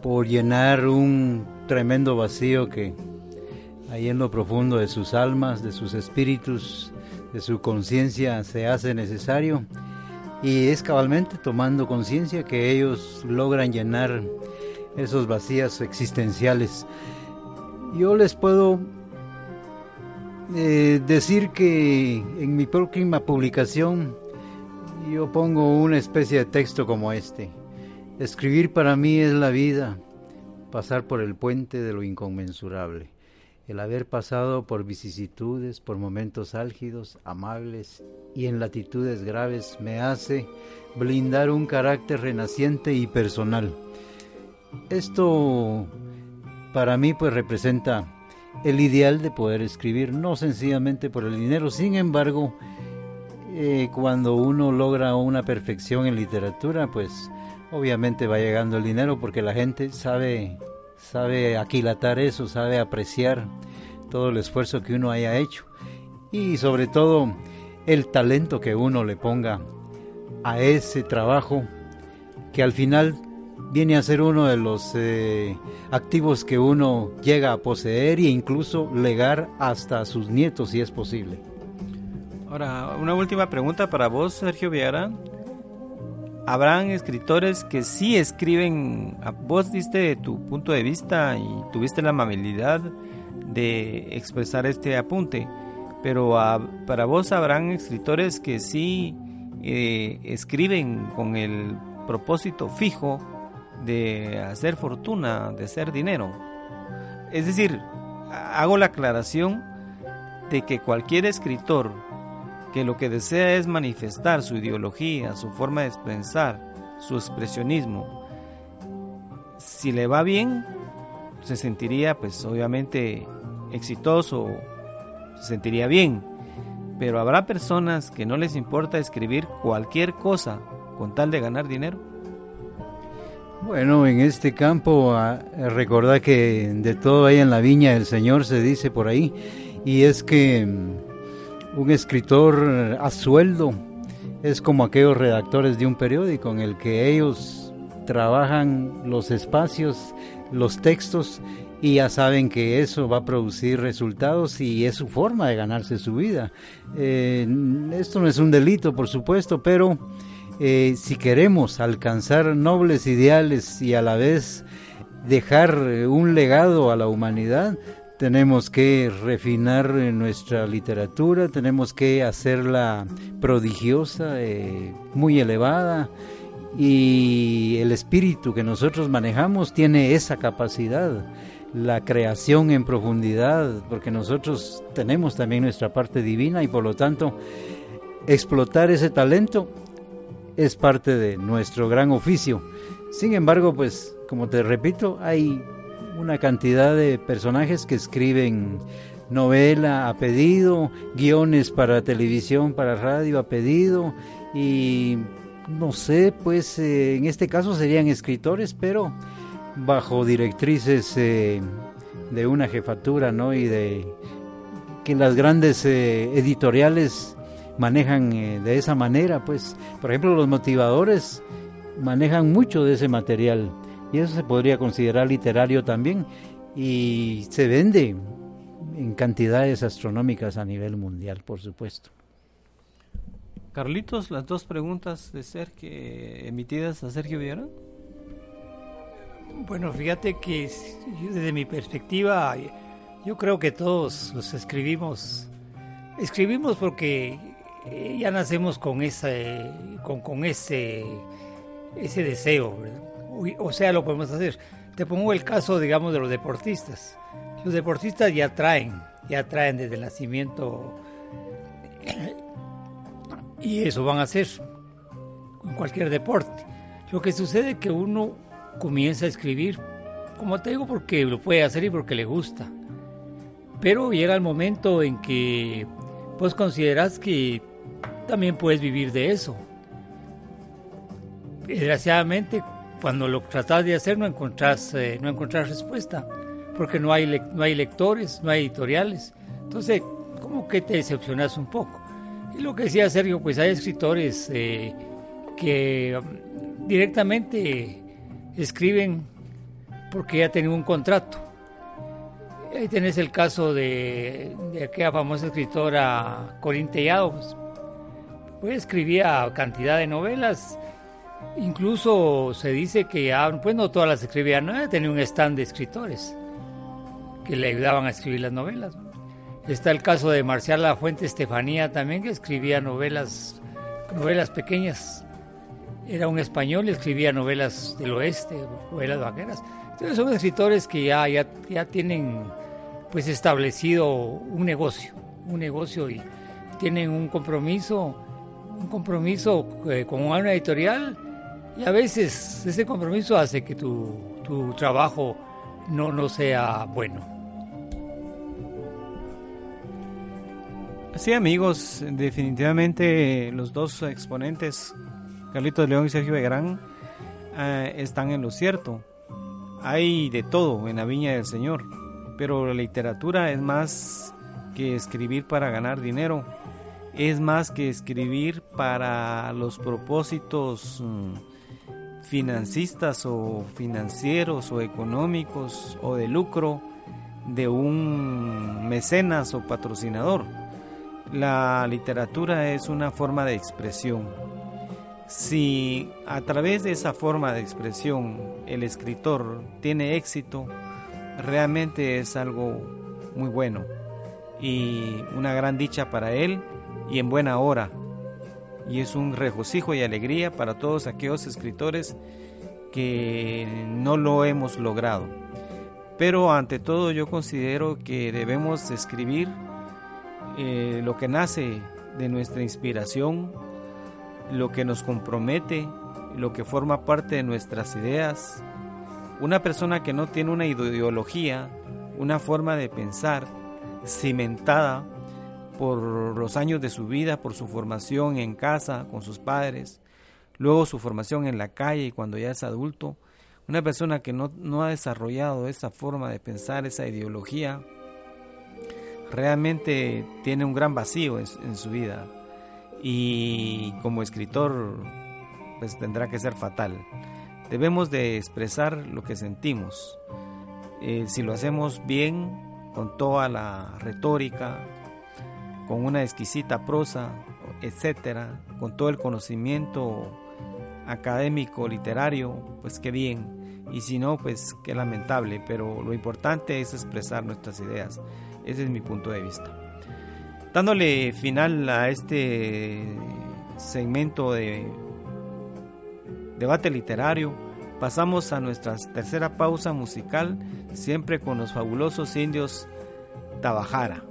por llenar un tremendo vacío que ahí en lo profundo de sus almas, de sus espíritus, de su conciencia se hace necesario. Y es cabalmente tomando conciencia que ellos logran llenar esos vacíos existenciales. Yo les puedo eh, decir que en mi próxima publicación yo pongo una especie de texto como este. Escribir para mí es la vida, pasar por el puente de lo inconmensurable. El haber pasado por vicisitudes, por momentos álgidos, amables y en latitudes graves me hace blindar un carácter renaciente y personal. Esto para mí pues representa el ideal de poder escribir, no sencillamente por el dinero. Sin embargo, eh, cuando uno logra una perfección en literatura, pues obviamente va llegando el dinero porque la gente sabe, sabe aquilatar eso, sabe apreciar todo el esfuerzo que uno haya hecho y sobre todo el talento que uno le ponga a ese trabajo que al final viene a ser uno de los eh, activos que uno llega a poseer e incluso legar hasta a sus nietos si es posible. Ahora, una última pregunta para vos, Sergio Viera. ¿Habrán escritores que sí escriben, vos diste tu punto de vista y tuviste la amabilidad de expresar este apunte, pero para vos habrán escritores que sí eh, escriben con el propósito fijo de hacer fortuna, de hacer dinero. Es decir, hago la aclaración de que cualquier escritor que lo que desea es manifestar su ideología, su forma de expresar, su expresionismo, si le va bien, se sentiría pues obviamente exitoso, se sentiría bien, pero habrá personas que no les importa escribir cualquier cosa con tal de ganar dinero. Bueno, en este campo, ah, recordad que de todo hay en la viña del Señor, se dice por ahí, y es que mm, un escritor a sueldo es como aquellos redactores de un periódico en el que ellos trabajan los espacios, los textos, y ya saben que eso va a producir resultados y es su forma de ganarse su vida. Eh, esto no es un delito, por supuesto, pero eh, si queremos alcanzar nobles ideales y a la vez dejar eh, un legado a la humanidad, tenemos que refinar eh, nuestra literatura, tenemos que hacerla prodigiosa, muy elevada, y el espíritu que nosotros manejamos tiene esa capacidad, la creación en profundidad, porque nosotros tenemos también nuestra parte divina y por lo tanto explotar ese talento es parte de nuestro gran oficio. Sin embargo, pues, como te repito, hay una cantidad de personajes que escriben novela a pedido, guiones para televisión, para radio a pedido y no sé, pues eh, en este caso serían escritores, pero bajo directrices eh, de una jefatura, ¿no? Y de que las grandes eh, editoriales manejan eh, de esa manera, pues, por ejemplo, los motivadores manejan mucho de ese material y eso se podría considerar literario también y se vende en cantidades astronómicas a nivel mundial, por supuesto. Carlitos, las dos preguntas de Sergio emitidas a Sergio Villarán. Bueno, fíjate que desde mi perspectiva, yo creo que todos los escribimos, escribimos porque eh, ya nacemos con ese, con, con ese, ese deseo, o sea, lo podemos hacer. Te pongo el caso, digamos, de los deportistas. Los deportistas ya traen, ya traen desde el nacimiento y eso van a hacer en cualquier deporte. Lo que sucede es que uno comienza a escribir, como te digo, porque lo puede hacer y porque le gusta. Pero llega el momento en que pues consideras que también puedes vivir de eso. Desgraciadamente, cuando lo tratas de hacer no encontrás, eh, no encontrás respuesta, porque no hay, no hay lectores, no hay editoriales. Entonces, como que te decepcionas un poco. Y lo que decía Sergio, pues hay escritores eh, que um, directamente escriben porque ya tienen un contrato. Ahí tenés el caso de, aquella famosa escritora Corín Tellado. Pues, escribía cantidad de novelas. Incluso se dice que pues no todas las escribía, no tenía un stand de escritores que le ayudaban a escribir las novelas. Está el caso de Marcial La Fuente Estefanía también, que escribía novelas, novelas pequeñas. Era un español y escribía novelas del oeste, novelas vaqueras. Entonces son escritores que ya, ya, ya tienen pues establecido un negocio, un negocio y tienen un compromiso, un compromiso eh, con una editorial y a veces ese compromiso hace que tu, tu trabajo no, no sea bueno. Sí, amigos, definitivamente los dos exponentes, Carlitos León y Sergio Begrán, eh, están en lo cierto. Hay de todo en la viña del Señor, pero la literatura es más que escribir para ganar dinero, es más que escribir para los propósitos mm, financistas o financieros o económicos o de lucro de un mecenas o patrocinador la literatura es una forma de expresión. Si a través de esa forma de expresión el escritor tiene éxito, realmente es algo muy bueno y una gran dicha para él y en buena hora. Y es un regocijo y alegría para todos aquellos escritores que no lo hemos logrado. Pero ante todo yo considero que debemos escribir eh, lo que nace de nuestra inspiración, lo que nos compromete, lo que forma parte de nuestras ideas. Una persona que no tiene una ideología, una forma de pensar cimentada por los años de su vida, por su formación en casa, con sus padres, luego su formación en la calle y cuando ya es adulto, una persona que no, no ha desarrollado esa forma de pensar, esa ideología, realmente tiene un gran vacío en, su vida y como escritor pues tendrá que ser fatal. Debemos de expresar lo que sentimos. Eh, si lo hacemos bien, con toda la retórica, con una exquisita prosa, etcétera, con todo el conocimiento académico, literario, pues qué bien. Y si no, pues qué lamentable. Pero lo importante es expresar nuestras ideas. Ese es mi punto de vista. Dándole final a este segmento de debate literario, pasamos a nuestra tercera pausa musical, siempre con los fabulosos indios Tabajara.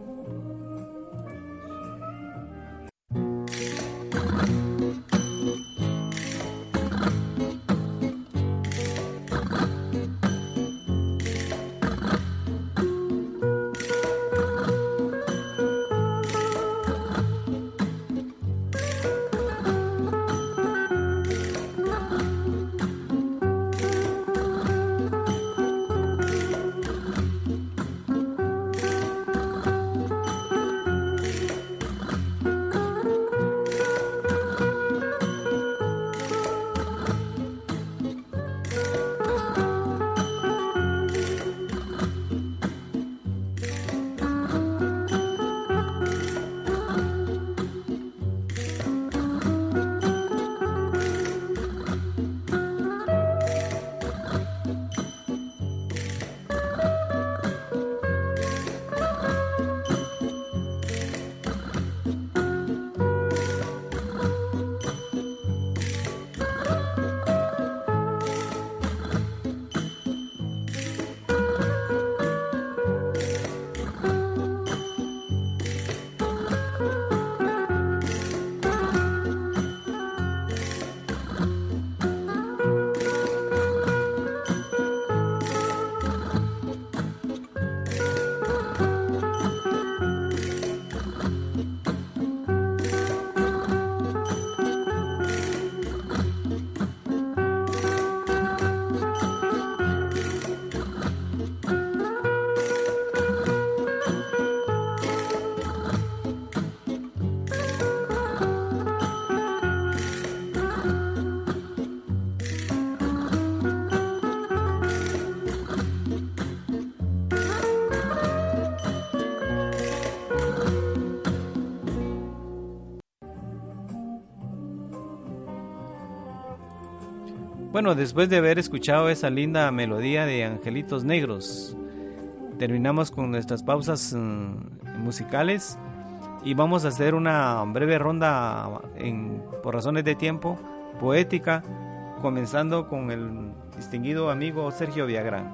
Bueno, después de haber escuchado esa linda melodía de Angelitos Negros, terminamos con nuestras pausas mm, musicales y vamos a hacer una breve ronda en, por razones de tiempo poética, comenzando con el distinguido amigo Sergio Viagrán.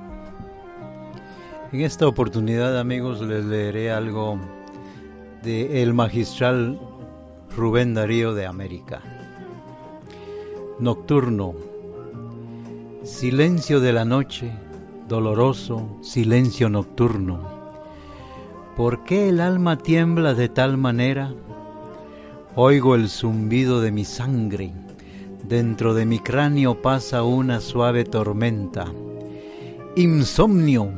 En esta oportunidad, amigos, les leeré algo de el magistral Rubén Darío de América. Nocturno Silencio de la noche, doloroso silencio nocturno. ¿Por qué el alma tiembla de tal manera? Oigo el zumbido de mi sangre, dentro de mi cráneo pasa una suave tormenta. Insomnio,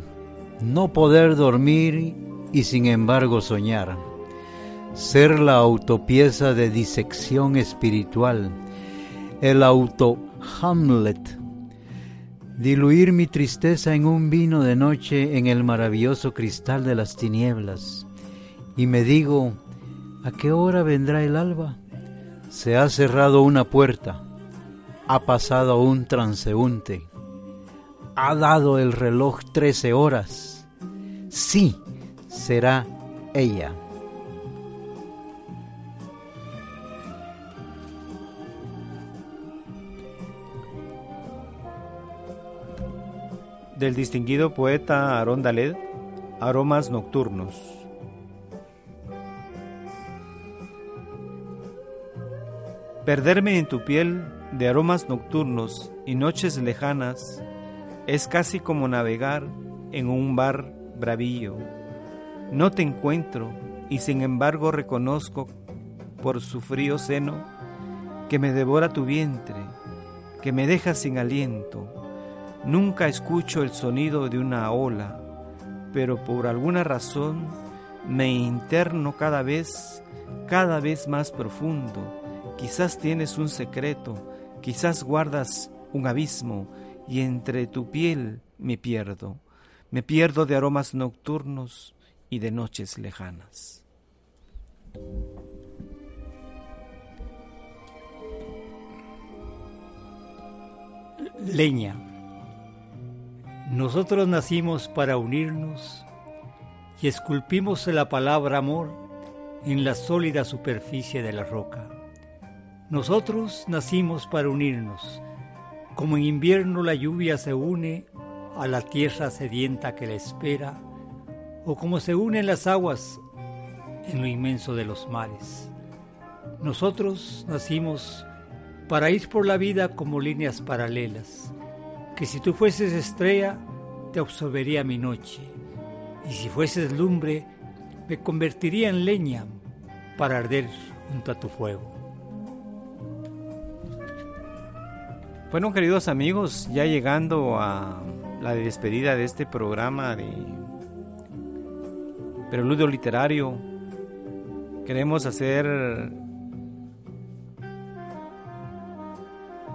no poder dormir y sin embargo soñar. Ser la autopieza de disección espiritual, el auto Hamlet diluir mi tristeza en un vino de noche en el maravilloso cristal de las tinieblas. Y me digo, ¿a qué hora vendrá el alba? Se ha cerrado una puerta, ha pasado un transeúnte, ha dado el reloj trece horas. Sí, será ella. Del distinguido poeta Aarón Daled, Aromas Nocturnos. Perderme en tu piel de aromas nocturnos y noches lejanas es casi como navegar en un bar bravillo. No te encuentro y sin embargo reconozco por su frío seno que me devora tu vientre, que me deja sin aliento Nunca escucho el sonido de una ola, pero por alguna razón me interno cada vez, cada vez más profundo. Quizás tienes un secreto, quizás guardas un abismo y entre tu piel me pierdo. Me pierdo de aromas nocturnos y de noches lejanas. Leña. Nosotros nacimos para unirnos y esculpimos la palabra amor en la sólida superficie de la roca. Nosotros nacimos para unirnos, como en invierno la lluvia se une a la tierra sedienta que la espera, o como se unen las aguas en lo inmenso de los mares. Nosotros nacimos para ir por la vida como líneas paralelas, que si tú fueses estrella, te absorbería mi noche, y si fueses lumbre, me convertiría en leña para arder junto a tu fuego. Bueno, queridos amigos, ya llegando a la despedida de este programa de Preludio Literario, queremos hacer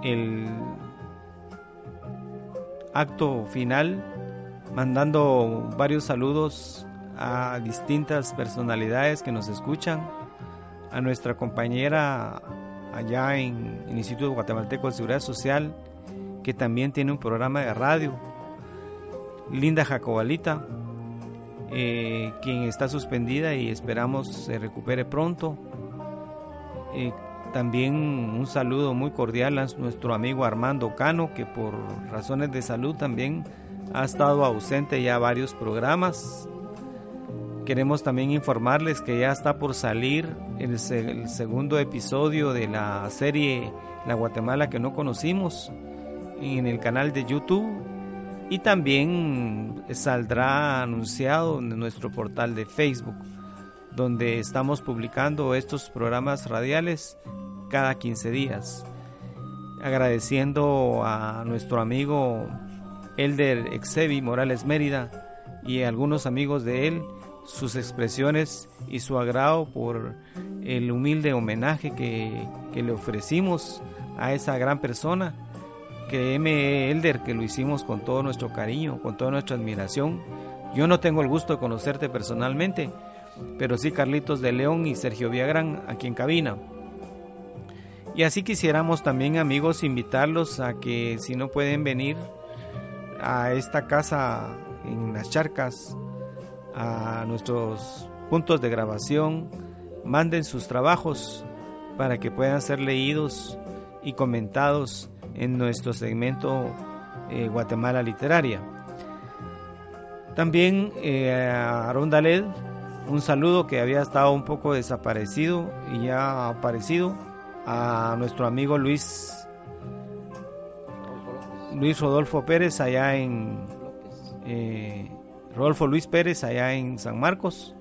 el acto final, mandando varios saludos a distintas personalidades que nos escuchan, a nuestra compañera allá en el Instituto Guatemalteco de Seguridad Social, que también tiene un programa de radio, Linda Jacobalita, eh, quien está suspendida y esperamos se recupere pronto. Eh, también un saludo muy cordial a nuestro amigo Armando Cano, que por razones de salud también ha estado ausente ya varios programas. Queremos también informarles que ya está por salir el, segundo episodio de la serie La Guatemala que no conocimos en el canal de YouTube y también saldrá anunciado en nuestro portal de Facebook donde estamos publicando estos programas radiales cada 15 días. Agradeciendo a nuestro amigo Elder Exevi Morales Mérida y a algunos amigos de él sus expresiones y su agrado por el humilde homenaje que, que le ofrecimos a esa gran persona. Créeme, Elder, que lo hicimos con todo nuestro cariño, con toda nuestra admiración. Yo no tengo el gusto de conocerte personalmente, pero sí Carlitos de León y Sergio Viagrán aquí en cabina. Y así quisiéramos también amigos invitarlos a que si no pueden venir a esta casa en las charcas, a nuestros puntos de grabación, manden sus trabajos para que puedan ser leídos y comentados en nuestro segmento eh, Guatemala Literaria. También eh, a un saludo que había estado un poco desaparecido y ya ha aparecido. A nuestro amigo Luis Luis Rodolfo Pérez allá en eh, Rodolfo Luis Pérez allá en San Marcos,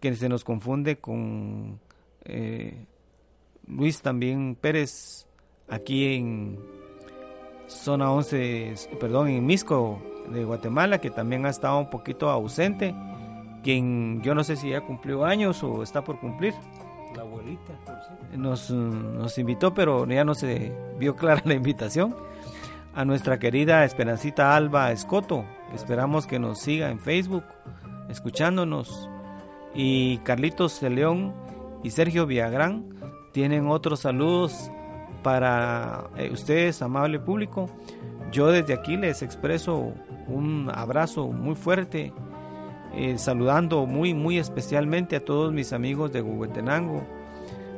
que se nos confunde con eh, Luis también Pérez aquí en zona 11, perdón, en Misco de Guatemala, que también ha estado un poquito ausente, quien yo no sé si ya cumplió años o está por cumplir. La abuelita, nos, nos invitó, pero ya no se vio clara la invitación. A nuestra querida Esperancita Alba Escoto, esperamos que nos siga en Facebook, escuchándonos. Y Carlitos de León y Sergio Villagrán tienen otros saludos para eh, ustedes, amable público. Yo desde aquí les expreso un abrazo muy fuerte, eh, saludando muy, muy especialmente a todos mis amigos de Huehuetenango,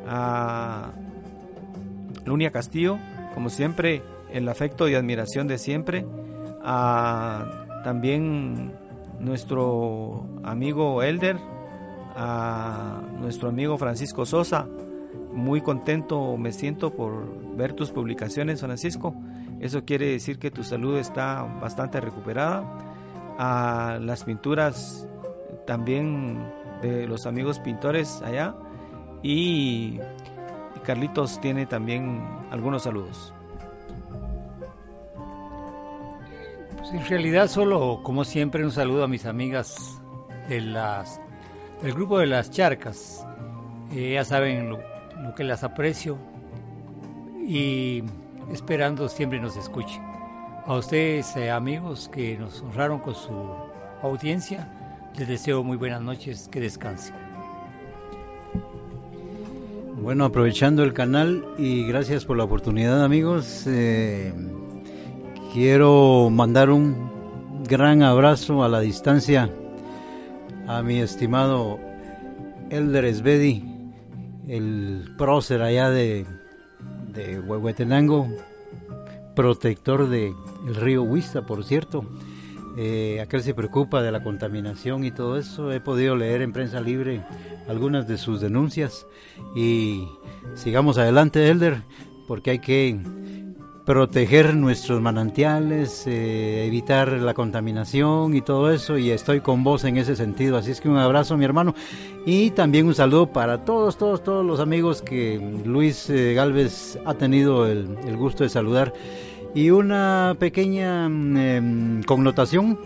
a Lunia Castillo, como siempre, el afecto y admiración de siempre, a también nuestro amigo Elder, a nuestro amigo Francisco Sosa, muy contento me siento por ver tus publicaciones, Francisco. Eso quiere decir que tu salud está bastante recuperada. A las pinturas también de los amigos pintores allá. Y Carlitos tiene también algunos saludos. Pues en realidad solo, como siempre, un saludo a mis amigas de las, del grupo de las charcas. Eh, ya saben lo, lo que las aprecio y esperando siempre nos escuchen. A ustedes, eh, amigos, que nos honraron con su audiencia, les deseo muy buenas noches, que descansen. Bueno, aprovechando el canal y gracias por la oportunidad, amigos, eh, quiero mandar un gran abrazo a la distancia a mi estimado Elder Esbedi, el prócer allá de, de Huehuetenango, protector del río Huista, por cierto. Eh, aquel se preocupa de la contaminación y todo eso. He podido leer en prensa libre algunas de sus denuncias y sigamos adelante, Elder, porque hay que proteger nuestros manantiales, eh, evitar la contaminación y todo eso, y estoy con vos en ese sentido. Así es que un abrazo, mi hermano, y también un saludo para todos, todos, todos los amigos que Luis eh, Galvez ha tenido el, gusto de saludar. Y una pequeña mm, em, connotación.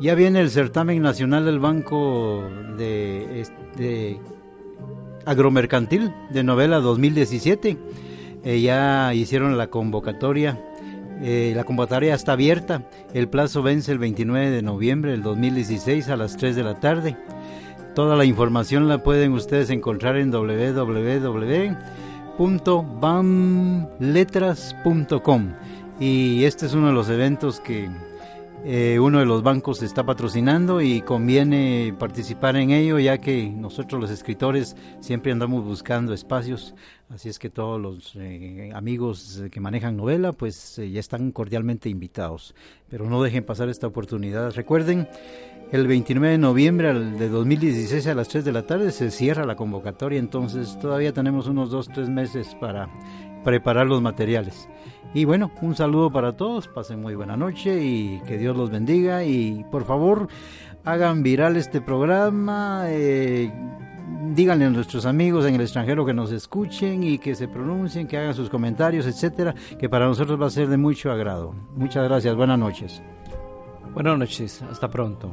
Ya viene el certamen nacional del Banco de, de Agromercantil de novela 2017 eh, ya hicieron la convocatoria. Eh, la convocatoria está abierta. El plazo vence el 29 de noviembre del 2016 a las 3 de la tarde. Toda la información la pueden ustedes encontrar en www.bamletras.com. Y este es uno de los eventos que eh, uno de los bancos está patrocinando y conviene participar en ello ya que nosotros los escritores siempre andamos buscando espacios, así es que todos los eh, amigos que manejan novela pues eh, ya están cordialmente invitados, pero no dejen pasar esta oportunidad. Recuerden, el 29 de noviembre de 2016 a las 3 de la tarde se cierra la convocatoria, entonces todavía tenemos unos 2-3 meses para preparar los materiales. Y bueno, un saludo para todos, pasen muy buena noche y que Dios los bendiga y por favor hagan viral este programa, eh, díganle a nuestros amigos en el extranjero que nos escuchen y que se pronuncien, que hagan sus comentarios, etcétera, que para nosotros va a ser de mucho agrado. Muchas gracias, buenas noches. Buenas noches, hasta pronto.